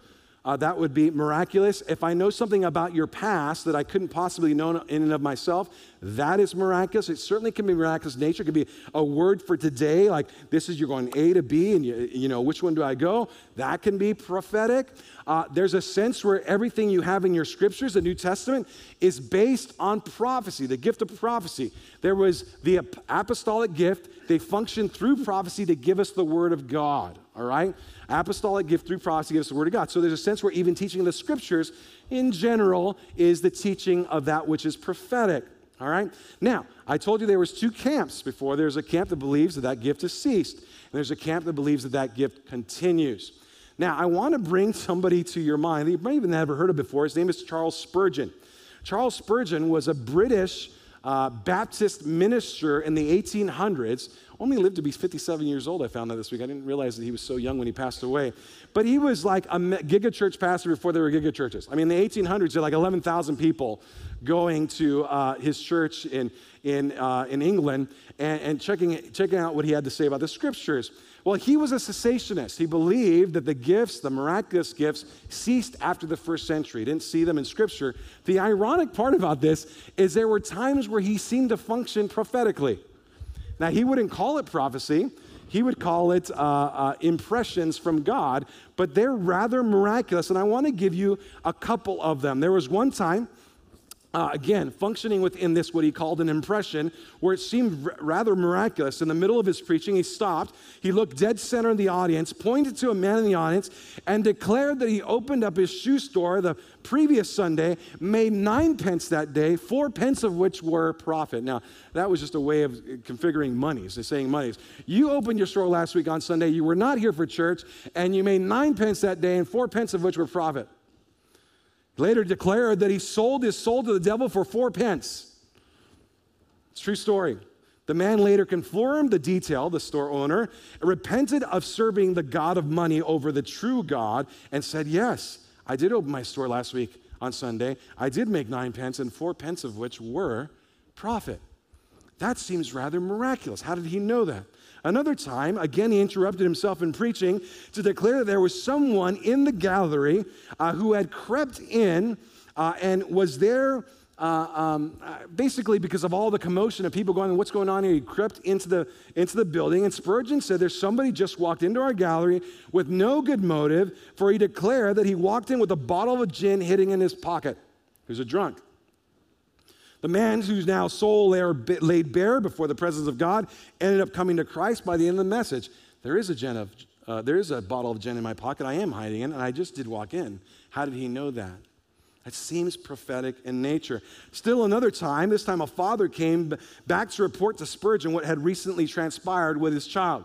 uh, that would be miraculous. If I know something about your past that I couldn't possibly know in and of myself, that is miraculous. It certainly can be miraculous nature. It could be a word for today, like this is you're going A to B, and you, you know, which one do I go? That can be prophetic. Uh, there's a sense where everything you have in your scriptures, the New Testament, is based on prophecy, the gift of prophecy. There was the apostolic gift, they functioned through prophecy to give us the word of God, all right? Apostolic gift through prophecy gives the word of God. So there's a sense where even teaching the scriptures in general is the teaching of that which is prophetic. All right? Now, I told you there was two camps before. There's a camp that believes that that gift has ceased, and there's a camp that believes that that gift continues. Now, I want to bring somebody to your mind that you may even never heard of before. His name is Charles Spurgeon. Charles Spurgeon was a British uh, Baptist minister in the 1800s. Only lived to be 57 years old, I found that this week. I didn't realize that he was so young when he passed away. But he was like a giga church pastor before there were giga churches. I mean, in the 1800s, there were like 11,000 people going to uh, his church in, in, uh, in England and, and checking, checking out what he had to say about the scriptures. Well, he was a cessationist. He believed that the gifts, the miraculous gifts, ceased after the first century. He didn't see them in Scripture. The ironic part about this is there were times where he seemed to function prophetically. Now, he wouldn't call it prophecy, he would call it uh, uh, impressions from God, but they're rather miraculous. And I want to give you a couple of them. There was one time uh, again, functioning within this, what he called an impression, where it seemed r- rather miraculous. In the middle of his preaching, he stopped, he looked dead center in the audience, pointed to a man in the audience, and declared that he opened up his shoe store the previous Sunday, made nine pence that day, four pence of which were profit. Now, that was just a way of configuring monies, saying monies. You opened your store last week on Sunday, you were not here for church, and you made nine pence that day, and four pence of which were profit later declared that he sold his soul to the devil for four pence. It's true story. The man later confirmed the detail, the store owner, repented of serving the God of money over the true God, and said, Yes, I did open my store last week on Sunday. I did make nine pence, and four pence of which were profit. That seems rather miraculous. How did he know that? Another time, again, he interrupted himself in preaching to declare that there was someone in the gallery uh, who had crept in uh, and was there. Uh, um, uh, basically, because of all the commotion of people going, what's going on here? He crept into the into the building, and Spurgeon said, "There's somebody just walked into our gallery with no good motive." For he declared that he walked in with a bottle of gin hidden in his pocket. He was a drunk. The man whose now soul laid bare before the presence of God ended up coming to Christ by the end of the message. There is a gin of, uh, there is a bottle of gin in my pocket. I am hiding it, and I just did walk in. How did he know that? That seems prophetic in nature. Still another time, this time a father came back to report to Spurgeon what had recently transpired with his child.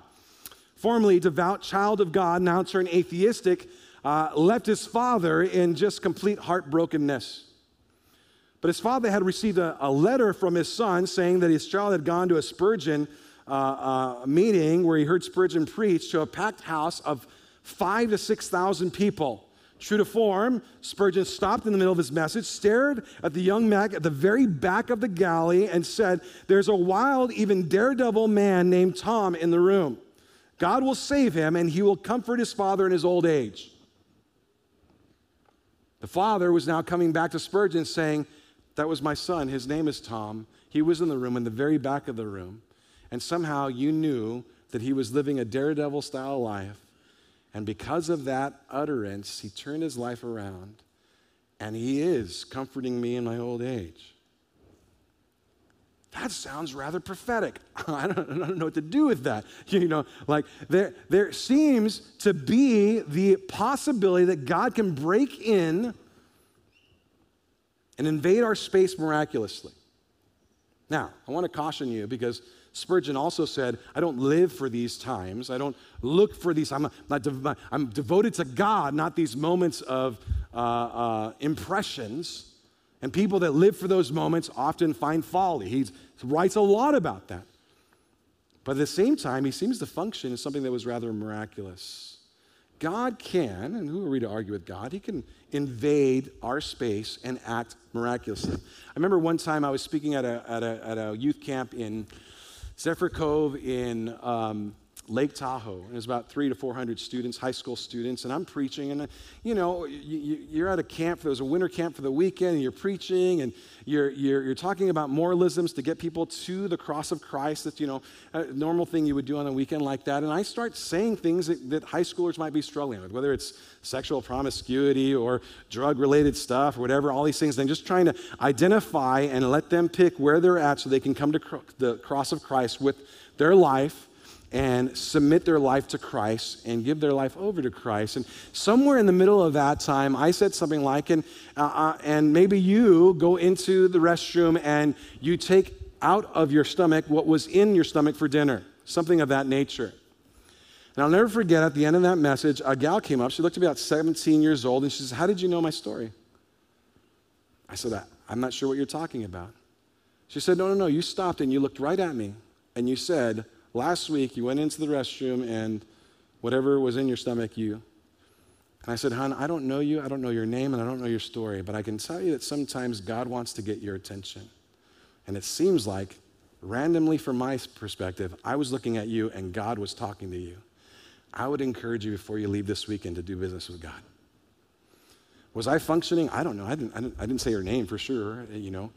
formerly devout child of God, now turned atheistic, uh, left his father in just complete heartbrokenness. But his father had received a, a letter from his son saying that his child had gone to a Spurgeon uh, uh, meeting where he heard Spurgeon preach to a packed house of five to 6,000 people. True to form, Spurgeon stopped in the middle of his message, stared at the young man at the very back of the galley, and said, There's a wild, even daredevil man named Tom in the room. God will save him, and he will comfort his father in his old age. The father was now coming back to Spurgeon saying, That was my son. His name is Tom. He was in the room, in the very back of the room. And somehow you knew that he was living a daredevil style life. And because of that utterance, he turned his life around. And he is comforting me in my old age. That sounds rather prophetic. I don't, I don't know what to do with that. You know, like there, there seems to be the possibility that God can break in and invade our space miraculously. Now, I want to caution you because Spurgeon also said, I don't live for these times. I don't look for these. I'm, not, I'm devoted to God, not these moments of uh, uh, impressions. And people that live for those moments often find folly. He writes a lot about that. But at the same time, he seems to function as something that was rather miraculous. God can, and who are we to argue with God? He can invade our space and act miraculously. I remember one time I was speaking at a, at a, at a youth camp in Zephyr Cove in um, Lake Tahoe. And there's about three to 400 students, high school students, and I'm preaching. And, you know, you, are at a camp, there's a winter camp for the weekend, and you're preaching, and you're, you're, you're talking about moralisms to get people to the cross of Christ. That's, you know, a normal thing you would do on a weekend like that. And I start saying things that, that high schoolers might be struggling with, whether it's sexual promiscuity or drug related stuff or whatever, all these things. I'm just trying to identify and let them pick where they're at so they can come to the cross of Christ with their life and submit their life to Christ and give their life over to Christ. And somewhere in the middle of that time, I said something like, and, uh, uh, and maybe you go into the restroom and you take out of your stomach what was in your stomach for dinner, something of that nature. And I'll never forget at the end of that message, a gal came up. She looked to be about 17 years old, and she says, How did you know my story? I said, I'm not sure what you're talking about. She said, No, no, no. You stopped and you looked right at me and you said, Last week, you went into the restroom and whatever was in your stomach, you. And I said, Hon, I don't know you, I don't know your name, and I don't know your story, but I can tell you that sometimes God wants to get your attention. And it seems like, randomly from my perspective, I was looking at you and God was talking to you. I would encourage you before you leave this weekend to do business with God. Was I functioning? I don't know. I didn't, I didn't, I didn't say her name for sure, you know.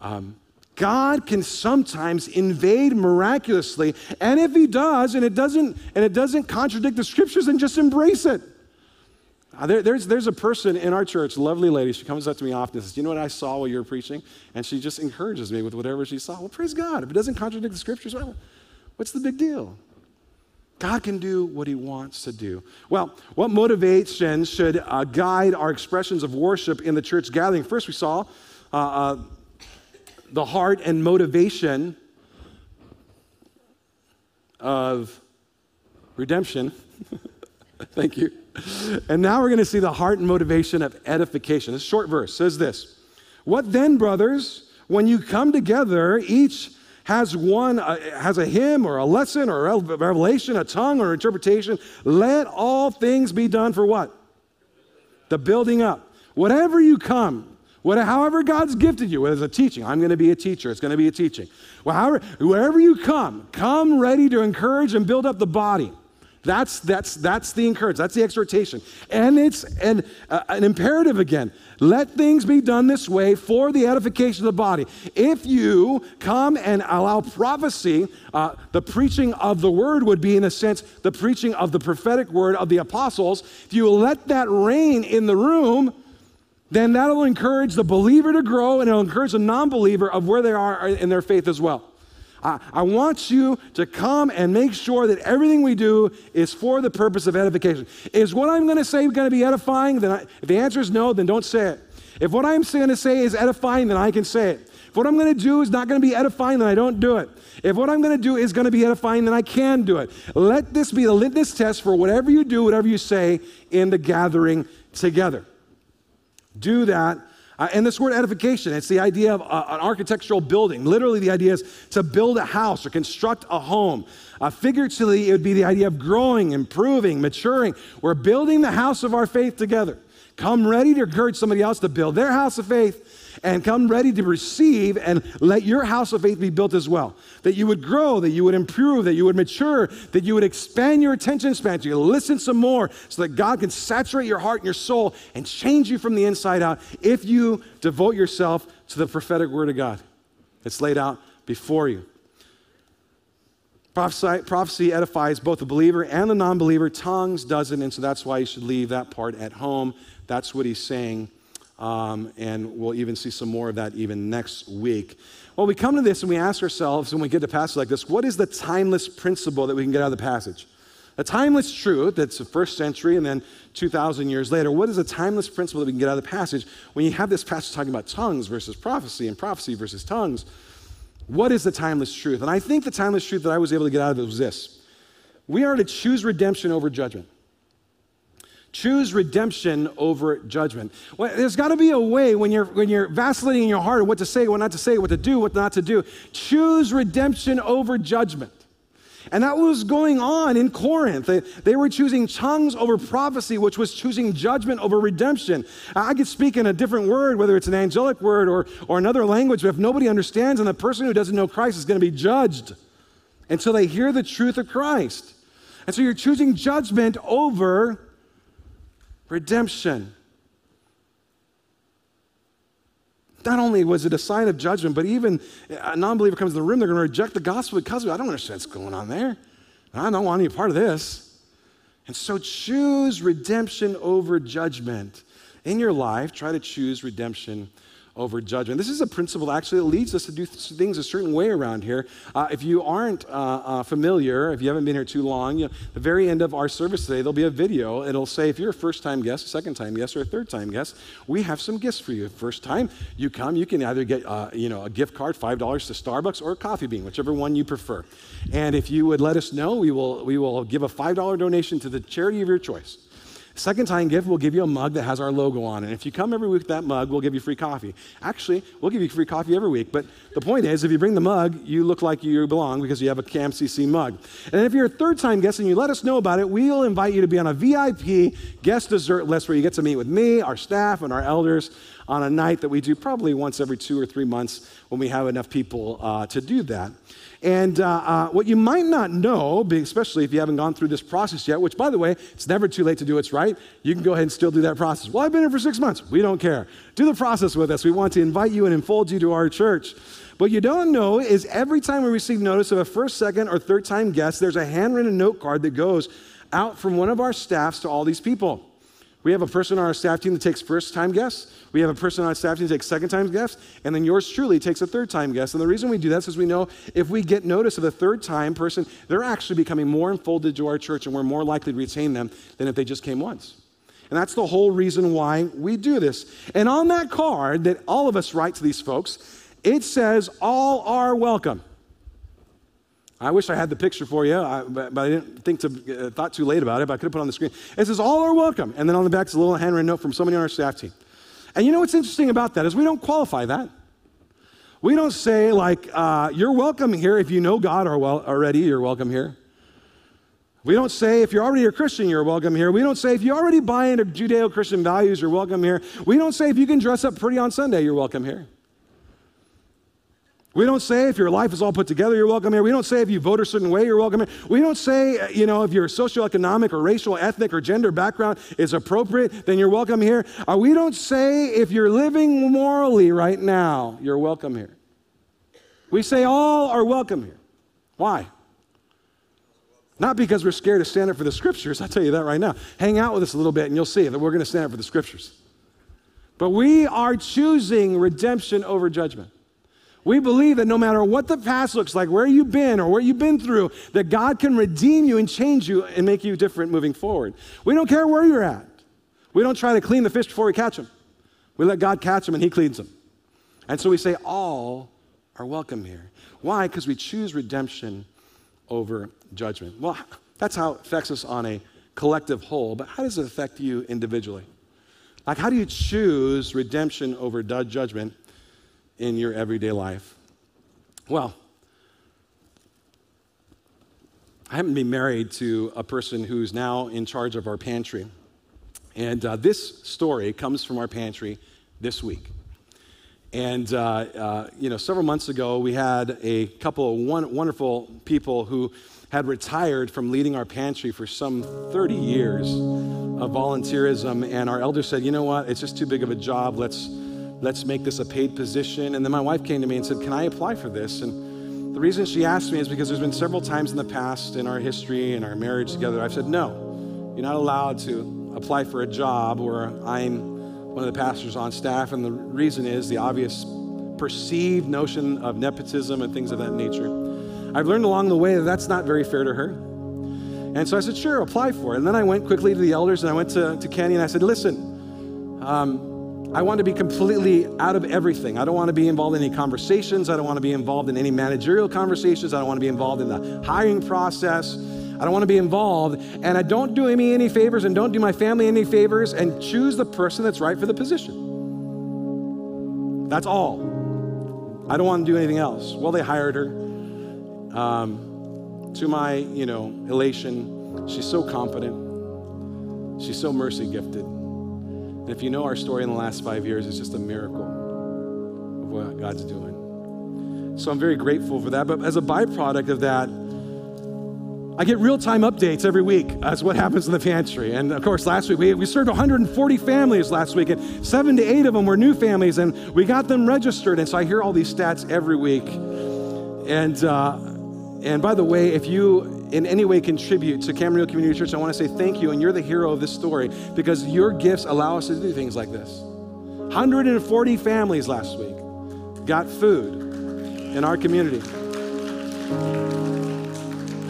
Um, God can sometimes invade miraculously, and if he does, and it doesn't, and it doesn't contradict the scriptures, then just embrace it. Uh, there, there's, there's a person in our church, lovely lady, she comes up to me often and says, You know what I saw while you were preaching? And she just encourages me with whatever she saw. Well, praise God. If it doesn't contradict the scriptures, well, what's the big deal? God can do what he wants to do. Well, what motivations should uh, guide our expressions of worship in the church gathering? First, we saw uh, uh the heart and motivation of redemption. Thank you. And now we're going to see the heart and motivation of edification. This short verse says this What then, brothers, when you come together, each has one uh, has a hymn or a lesson or a revelation, a tongue or interpretation. Let all things be done for what? The building up. Whatever you come, what, however God's gifted you, whether it's a teaching, I'm going to be a teacher, it's going to be a teaching. Well, however, wherever you come, come ready to encourage and build up the body. That's, that's, that's the encouragement. That's the exhortation. And it's an, uh, an imperative again. Let things be done this way for the edification of the body. If you come and allow prophecy, uh, the preaching of the word would be, in a sense, the preaching of the prophetic word of the apostles. If you let that reign in the room, then that'll encourage the believer to grow and it'll encourage the non believer of where they are in their faith as well. I, I, want you to come and make sure that everything we do is for the purpose of edification. Is what I'm going to say going to be edifying? Then I, if the answer is no, then don't say it. If what I'm going to say is edifying, then I can say it. If what I'm going to do is not going to be edifying, then I don't do it. If what I'm going to do is going to be edifying, then I can do it. Let this be the litmus test for whatever you do, whatever you say in the gathering together. Do that. Uh, and this word edification, it's the idea of uh, an architectural building. Literally, the idea is to build a house or construct a home. Uh, figuratively, it would be the idea of growing, improving, maturing. We're building the house of our faith together. Come ready to encourage somebody else to build their house of faith and come ready to receive and let your house of faith be built as well. That you would grow, that you would improve, that you would mature, that you would expand your attention span, so you listen some more so that God can saturate your heart and your soul and change you from the inside out if you devote yourself to the prophetic word of God. It's laid out before you. Prophecy, prophecy, edifies both the believer and the non believer. Tongues doesn't, and so that's why you should leave that part at home. That's what he's saying. Um, and we'll even see some more of that even next week. Well, we come to this and we ask ourselves when we get to passages like this what is the timeless principle that we can get out of the passage? A timeless truth that's the first century and then 2,000 years later. What is a timeless principle that we can get out of the passage when you have this passage talking about tongues versus prophecy and prophecy versus tongues? What is the timeless truth? And I think the timeless truth that I was able to get out of it was this we are to choose redemption over judgment. Choose redemption over judgment. Well, there's got to be a way when you're, when you're vacillating in your heart what to say, what not to say, what to do, what not to do. Choose redemption over judgment. And that was going on in Corinth. They, they were choosing tongues over prophecy, which was choosing judgment over redemption. I could speak in a different word, whether it's an angelic word or, or another language, but if nobody understands, and the person who doesn't know Christ is going to be judged until they hear the truth of Christ. And so you're choosing judgment over redemption. Not only was it a sign of judgment, but even a non believer comes in the room, they're going to reject the gospel because of it. I don't understand what's going on there. I don't want any part of this. And so choose redemption over judgment. In your life, try to choose redemption over judgment. This is a principle actually that leads us to do things a certain way around here. Uh, if you aren't uh, uh, familiar, if you haven't been here too long, you know, the very end of our service today, there'll be a video. It'll say if you're a first time guest, second time guest, or a third time guest, we have some gifts for you. First time you come, you can either get uh, you know, a gift card, $5 to Starbucks, or a coffee bean, whichever one you prefer. And if you would let us know, we will, we will give a $5 donation to the charity of your choice. Second time gift, we'll give you a mug that has our logo on it. And if you come every week with that mug, we'll give you free coffee. Actually, we'll give you free coffee every week. But the point is, if you bring the mug, you look like you belong because you have a CAMCC mug. And if you're a third time guest and you let us know about it, we'll invite you to be on a VIP guest dessert list where you get to meet with me, our staff, and our elders on a night that we do probably once every two or three months when we have enough people uh, to do that. And uh, uh, what you might not know, especially if you haven't gone through this process yet, which, by the way, it's never too late to do what's right, you can go ahead and still do that process. Well, I've been here for six months. We don't care. Do the process with us. We want to invite you and enfold you to our church. What you don't know is every time we receive notice of a first, second, or third time guest, there's a handwritten note card that goes out from one of our staffs to all these people. We have a person on our staff team that takes first time guests. We have a person on our staff team that takes second time guests. And then yours truly takes a third time guest. And the reason we do that is because we know if we get notice of a third time person, they're actually becoming more enfolded to our church and we're more likely to retain them than if they just came once. And that's the whole reason why we do this. And on that card that all of us write to these folks, it says, All are welcome. I wish I had the picture for you, I, but, but, I didn't think to, uh, thought too late about it, but I could have put it on the screen. It says, All are welcome. And then on the back is a little handwritten note from somebody on our staff team. And you know what's interesting about that is we don't qualify that. We don't say, like, uh, you're welcome here if you know God already, you're welcome here. We don't say if you're already a Christian, you're welcome here. We don't say if you already buy into Judeo Christian values, you're welcome here. We don't say if you can dress up pretty on Sunday, you're welcome here. We don't say if your life is all put together, you're welcome here. We don't say if you vote a certain way, you're welcome here. We don't say, uh, you know, if your socioeconomic or racial, ethnic, or gender background is appropriate, then you're welcome here. Uh, we don't say if you're living morally right now, you're welcome here. We say all are welcome here. Why? Not because we're scared to stand up for the scriptures. I'll tell you that right now. Hang out with us a little bit and you'll see that we're going to stand up for the scriptures. But we are choosing redemption over judgment. We believe that no matter what the past looks like, where you've been or what you've been through, that God can redeem you and change you and make you different moving forward. We don't care where you're at. We don't try to clean the fish before we catch them. We let God catch them and He cleans them. And so we say, all are welcome here. Why? Because we choose redemption over judgment. Well, that's how it affects us on a collective whole, but how does it affect you individually? Like, how do you choose redemption over judgment in your everyday life? Well, I happen to be married to a person who's now in charge of our pantry. And uh, this story comes from our pantry this week. And, uh, uh, you know, several months ago, we had a couple of one, wonderful people who had retired from leading our pantry for some 30 years of volunteerism. And our elder said, you know what, it's just too big of a job. Let's, let's make this a paid position. And then my wife came to me and said, can I apply for this? And the reason she asked me is because there's been several times in the past in our history and our marriage together, I've said, no, you're not allowed to apply for a job where I'm one of the pastors on staff, and the reason is the obvious perceived notion of nepotism and things of that nature. I've learned along the way that that's not very fair to her. And so I said, sure, apply for it. And then I went quickly to the elders and I went to, to Kenny and I said, listen, um, I want to be completely out of everything. I don't want to be involved in any conversations. I don't want to be involved in any managerial conversations. I don't want to be involved in the hiring process. I don't want to be involved. And I don't do me any favors and don't do my family any favors and choose the person that's right for the position. That's all. I don't want to do anything else. Well, they hired her. Um, to my, you know, elation, she's so confident. She's so mercy gifted. And if you know our story in the last five years, it's just a miracle of what God's doing. So I'm very grateful for that. But as a byproduct of that, I get real time updates every week as what happens in the pantry. And of course, last week we, we served 140 families last week, and seven to eight of them were new families, and we got them registered. And so I hear all these stats every week. And, uh, and by the way, if you in any way contribute to Camarillo Community Church, I want to say thank you, and you're the hero of this story because your gifts allow us to do things like this. 140 families last week got food in our community.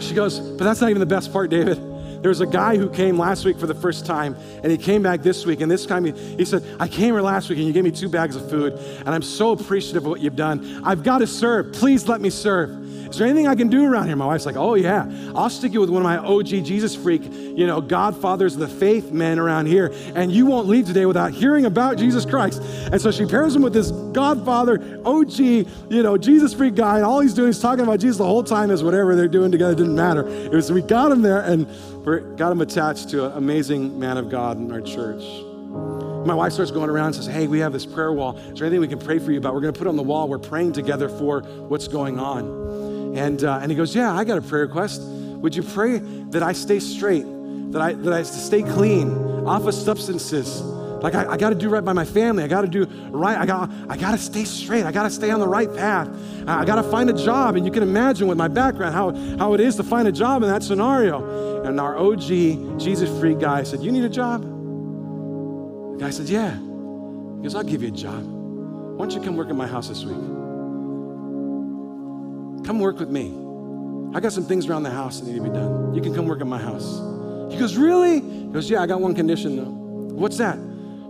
She goes, But that's not even the best part, David. There was a guy who came last week for the first time, and he came back this week. And this time he, he said, I came here last week, and you gave me two bags of food, and I'm so appreciative of what you've done. I've got to serve. Please let me serve. Is there anything I can do around here? My wife's like, Oh, yeah. I'll stick you with one of my OG Jesus freak, you know, godfathers of the faith men around here, and you won't leave today without hearing about Jesus Christ. And so she pairs him with this godfather, OG, you know, Jesus freak guy, and all he's doing is talking about Jesus the whole time is whatever they're doing together didn't matter. It was, we got him there, and got him attached to an amazing man of God in our church. My wife starts going around and says, Hey, we have this prayer wall. Is there anything we can pray for you about? We're going to put on the wall. We're praying together for what's going on. And, uh, and he goes, Yeah, I got a prayer request. Would you pray that I stay straight, that I, that I stay clean, off of substances? Like, I, I got to do right by my family. I got to do right. I got, I got to stay straight. I got to stay on the right path. I, I got to find a job. And you can imagine with my background how, how it is to find a job in that scenario. And our OG Jesus freak guy said, You need a job? The guy said, Yeah. He goes, I'll give you a job. Why don't you come work at my house this week? Come work with me. I got some things around the house that need to be done. You can come work at my house. He goes, Really? He goes, Yeah, I got one condition though. What's that?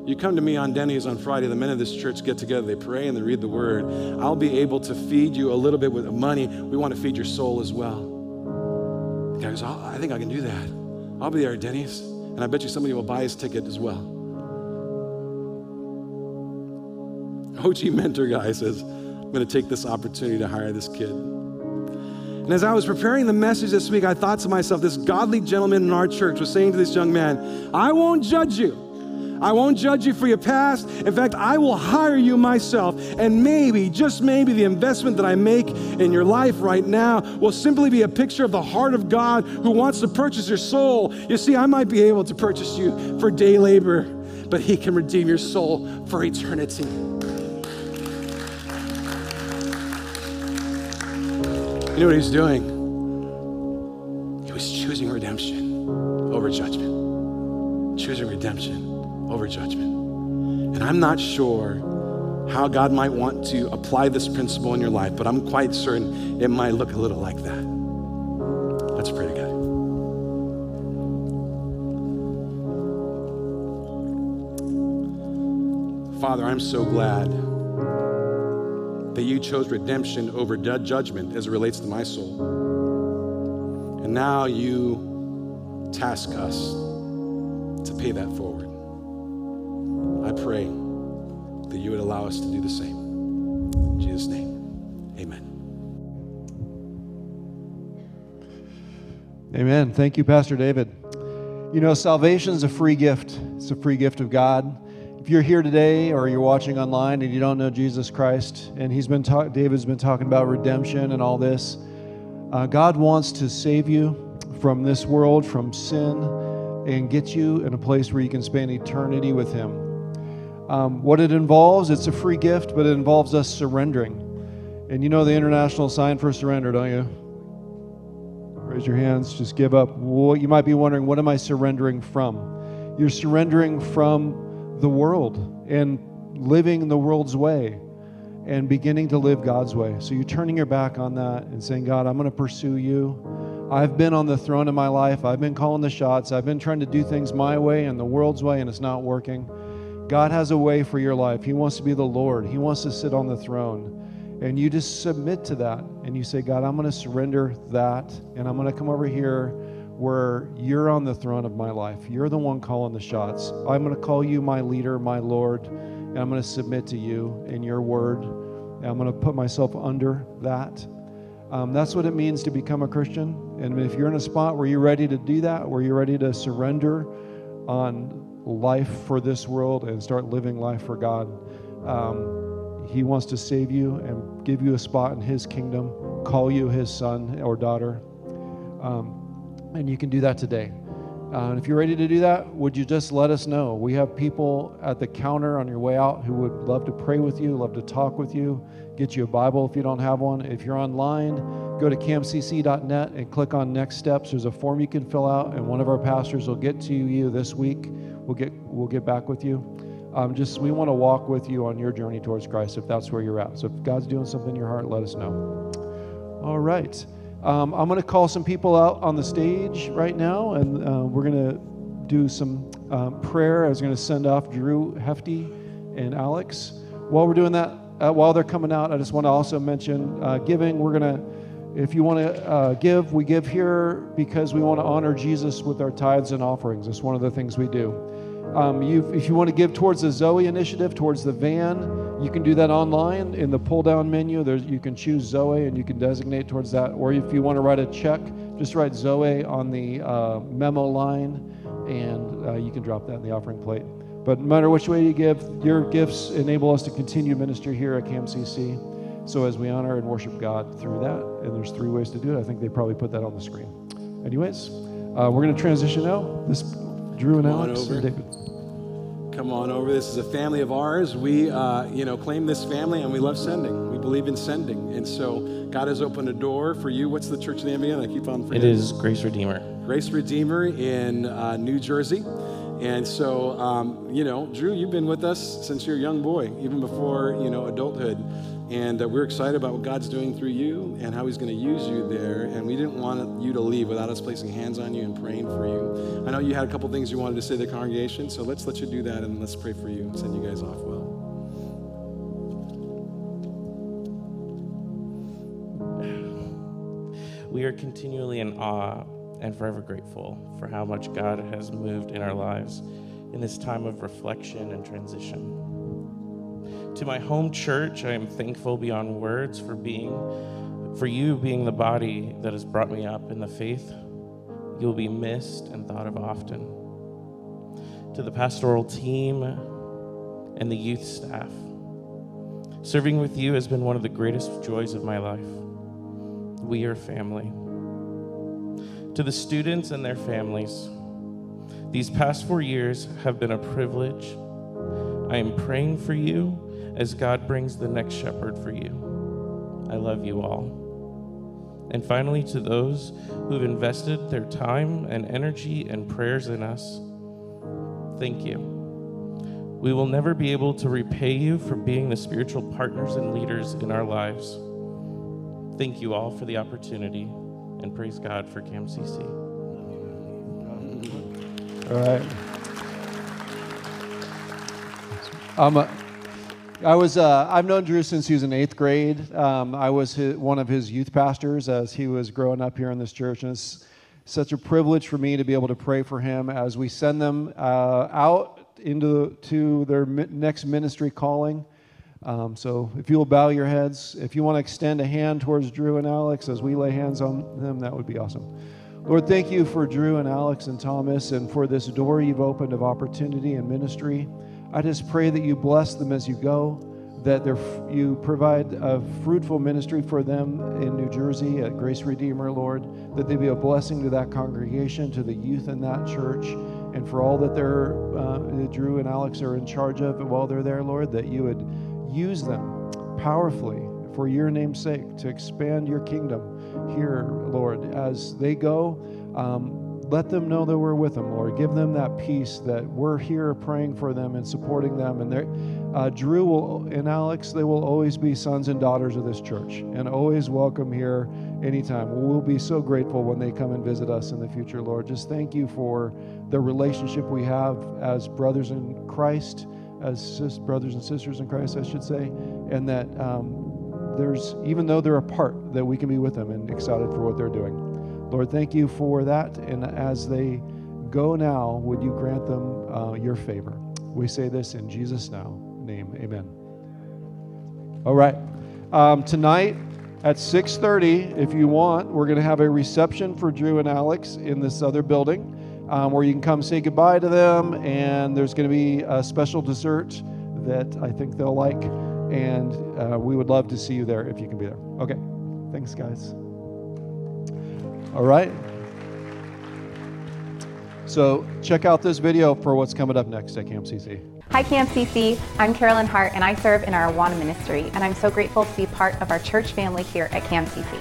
You come to me on Denny's on Friday. The men of this church get together, they pray and they read the word. I'll be able to feed you a little bit with money. We want to feed your soul as well. The guy goes, I think I can do that. I'll be there at Denny's, and I bet you somebody will buy his ticket as well. OG mentor guy says, I'm going to take this opportunity to hire this kid. And as I was preparing the message this week, I thought to myself, this godly gentleman in our church was saying to this young man, I won't judge you. I won't judge you for your past. In fact, I will hire you myself. And maybe, just maybe, the investment that I make in your life right now will simply be a picture of the heart of God who wants to purchase your soul. You see, I might be able to purchase you for day labor, but He can redeem your soul for eternity. You know what he was doing? He was choosing redemption over judgment. Choosing redemption over judgment. And I'm not sure how God might want to apply this principle in your life, but I'm quite certain it might look a little like that. Let's pray together. Father, I'm so glad that you chose redemption over judgment as it relates to my soul. And now you task us to pay that forward. I pray that you would allow us to do the same. In Jesus' name, amen. Amen. Thank you, Pastor David. You know, salvation is a free gift. It's a free gift of God. If you're here today or you're watching online and you don't know Jesus Christ, and he's been talk- David's been talking about redemption and all this, uh, God wants to save you from this world, from sin, and get you in a place where you can spend eternity with Him. Um, what it involves, it's a free gift, but it involves us surrendering. And you know the international sign for surrender, don't you? Raise your hands, just give up. You might be wondering, what am I surrendering from? You're surrendering from the world and living the world's way and beginning to live God's way. So you're turning your back on that and saying, God, I'm going to pursue you. I've been on the throne of my life. I've been calling the shots. I've been trying to do things my way and the world's way, and it's not working. God has a way for your life. He wants to be the Lord, He wants to sit on the throne. And you just submit to that and you say, God, I'm going to surrender that and I'm going to come over here where you're on the throne of my life. You're the one calling the shots. I'm going to call you my leader, my Lord, and I'm going to submit to you in your word. And I'm going to put myself under that. Um, that's what it means to become a Christian. And if you're in a spot where you're ready to do that, where you're ready to surrender on life for this world and start living life for God, um, He wants to save you and give you a spot in His kingdom, call you His son or daughter. Um, and you can do that today. Uh, and if you're ready to do that, would you just let us know? We have people at the counter on your way out who would love to pray with you, love to talk with you, get you a Bible if you don't have one. If you're online, go to camcc.net and click on Next Steps. There's a form you can fill out, and one of our pastors will get to you this week. We'll get we'll get back with you. Um, just we want to walk with you on your journey towards Christ if that's where you're at. So if God's doing something in your heart, let us know. All right. Um, I'm going to call some people out on the stage right now, and uh, we're going to do some um, prayer. I was going to send off Drew Hefty and Alex. While we're doing that, uh, while they're coming out, I just want to also mention uh, giving. We're going to, if you want to uh, give, we give here because we want to honor Jesus with our tithes and offerings. It's one of the things we do. Um, if you want to give towards the Zoe initiative, towards the van, you can do that online in the pull down menu. There's, you can choose Zoe and you can designate towards that. Or if you want to write a check, just write Zoe on the uh, memo line and uh, you can drop that in the offering plate. But no matter which way you give, your gifts enable us to continue ministry here at CAMCC. So as we honor and worship God through that, and there's three ways to do it, I think they probably put that on the screen. Anyways, uh, we're going to transition now. This Drew and Come Alex and David. Come on over. This is a family of ours. We, uh, you know, claim this family and we love sending. We believe in sending. And so God has opened a door for you. What's the church name again? I keep on It forgetting. is Grace Redeemer. Grace Redeemer in uh, New Jersey. And so, um, you know, Drew, you've been with us since you're a young boy, even before, you know, adulthood. And uh, we're excited about what God's doing through you and how He's going to use you there. And we didn't want you to leave without us placing hands on you and praying for you. I know you had a couple things you wanted to say to the congregation, so let's let you do that and let's pray for you and send you guys off well. We are continually in awe and forever grateful for how much God has moved in our lives in this time of reflection and transition. To my home church, I am thankful beyond words for being for you being the body that has brought me up in the faith. You'll be missed and thought of often. To the pastoral team and the youth staff, serving with you has been one of the greatest joys of my life. We are family. To the students and their families, these past four years have been a privilege. I am praying for you as God brings the next shepherd for you. I love you all. And finally, to those who've invested their time and energy and prayers in us, thank you. We will never be able to repay you for being the spiritual partners and leaders in our lives. Thank you all for the opportunity and praise God for CAMCC. All right. Um, uh, I was, uh, I've known Drew since he was in eighth grade. Um, I was his, one of his youth pastors as he was growing up here in this church. And it's such a privilege for me to be able to pray for him as we send them uh, out into to their mi- next ministry calling. Um, so if you'll bow your heads, if you want to extend a hand towards Drew and Alex as we lay hands on them, that would be awesome. Lord, thank you for Drew and Alex and Thomas and for this door you've opened of opportunity and ministry. I just pray that you bless them as you go, that you provide a fruitful ministry for them in New Jersey at Grace Redeemer, Lord, that they be a blessing to that congregation, to the youth in that church, and for all that they're, uh, Drew and Alex are in charge of while they're there, Lord, that you would use them powerfully for your name's sake to expand your kingdom here, Lord. As they go, um, let them know that we're with them, Lord. Give them that peace that we're here praying for them and supporting them. And uh, Drew will, and Alex, they will always be sons and daughters of this church and always welcome here anytime. We'll be so grateful when they come and visit us in the future, Lord. Just thank you for the relationship we have as brothers in Christ, as sis- brothers and sisters in Christ, I should say, and that um, there's, even though they're apart, that we can be with them and excited for what they're doing. Lord, thank you for that. And as they go now, would you grant them uh, your favor? We say this in Jesus' now name. Amen. All right. Um, tonight at 6:30, if you want, we're going to have a reception for Drew and Alex in this other building, um, where you can come say goodbye to them, and there's going to be a special dessert that I think they'll like, and uh, we would love to see you there if you can be there. Okay. Thanks, guys. All right. So check out this video for what's coming up next at CamCC. Hi, CamCC. I'm Carolyn Hart, and I serve in our Awana ministry, and I'm so grateful to be part of our church family here at CamCC.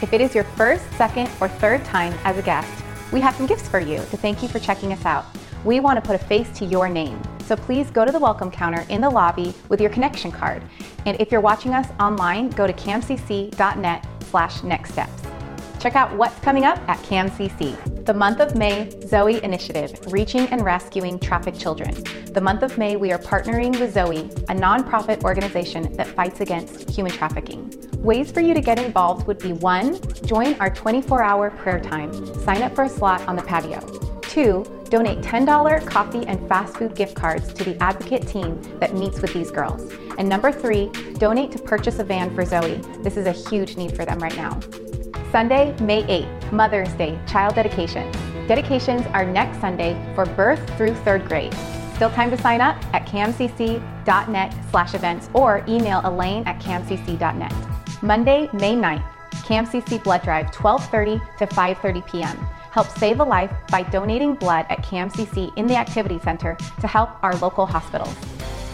If it is your first, second, or third time as a guest, we have some gifts for you to thank you for checking us out. We want to put a face to your name, so please go to the welcome counter in the lobby with your connection card. And if you're watching us online, go to camcc.net slash next steps. Check out what's coming up at CAMCC. The month of May, Zoe Initiative, Reaching and Rescuing Trafficked Children. The month of May, we are partnering with Zoe, a nonprofit organization that fights against human trafficking. Ways for you to get involved would be one, join our 24 hour prayer time, sign up for a slot on the patio. Two, donate $10 coffee and fast food gift cards to the advocate team that meets with these girls. And number three, donate to purchase a van for Zoe. This is a huge need for them right now. Sunday, May 8th, Mother's Day, child dedication. Dedications are next Sunday for birth through third grade. Still time to sign up at camcc.net slash events or email elaine at camcc.net. Monday, May 9th, CamCC Blood Drive, 12.30 to 5.30 p.m. Help save a life by donating blood at CamCC in the Activity Center to help our local hospitals.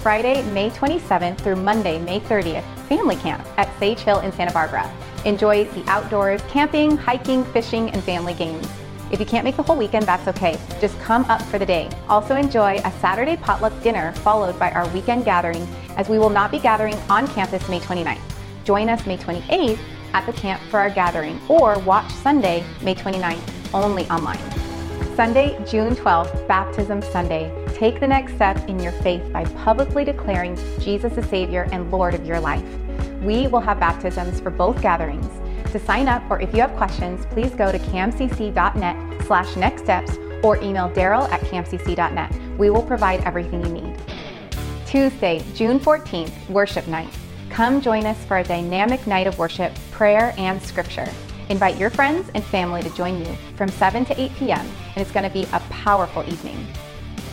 Friday, May 27th through Monday, May 30th, family camp at Sage Hill in Santa Barbara. Enjoy the outdoors, camping, hiking, fishing, and family games. If you can't make the whole weekend, that's okay. Just come up for the day. Also enjoy a Saturday potluck dinner followed by our weekend gathering as we will not be gathering on campus May 29th. Join us May 28th at the camp for our gathering or watch Sunday, May 29th, only online. Sunday, June 12th, Baptism Sunday. Take the next step in your faith by publicly declaring Jesus as Savior and Lord of your life. We will have baptisms for both gatherings. To sign up or if you have questions, please go to camcc.net slash next steps or email daryl at camcc.net. We will provide everything you need. Tuesday, June 14th, Worship Night. Come join us for a dynamic night of worship, prayer, and scripture. Invite your friends and family to join you from 7 to 8 p.m., and it's going to be a powerful evening.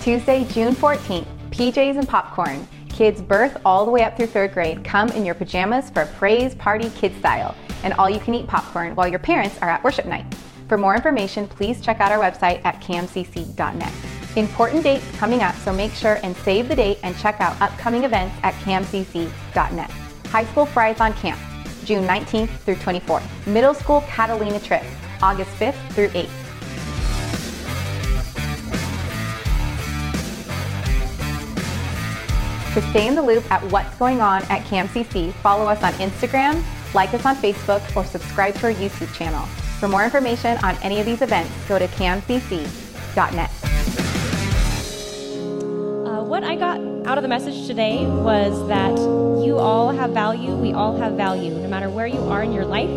Tuesday, June 14th, PJs and popcorn. Kids birth all the way up through third grade come in your pajamas for a praise party kid style, and all you can eat popcorn while your parents are at worship night. For more information, please check out our website at camcc.net. Important dates coming up, so make sure and save the date and check out upcoming events at camcc.net. High School Fries on Camp, June 19th through 24th. Middle School Catalina Trip, August 5th through 8th. To stay in the loop at what's going on at CamCC, follow us on Instagram, like us on Facebook, or subscribe to our YouTube channel. For more information on any of these events, go to camcc.net. I uh, what I got out of the message today was that you all have value. We all have value, no matter where you are in your life.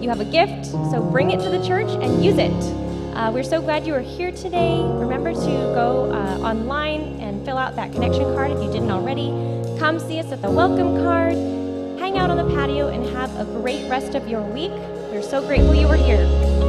You have a gift, so bring it to the church and use it. Uh, we're so glad you are here today. Remember to go uh, online and fill out that connection card if you didn't already. Come see us at the welcome card. Hang out on the patio and have a great rest of your week. We're so grateful you were here.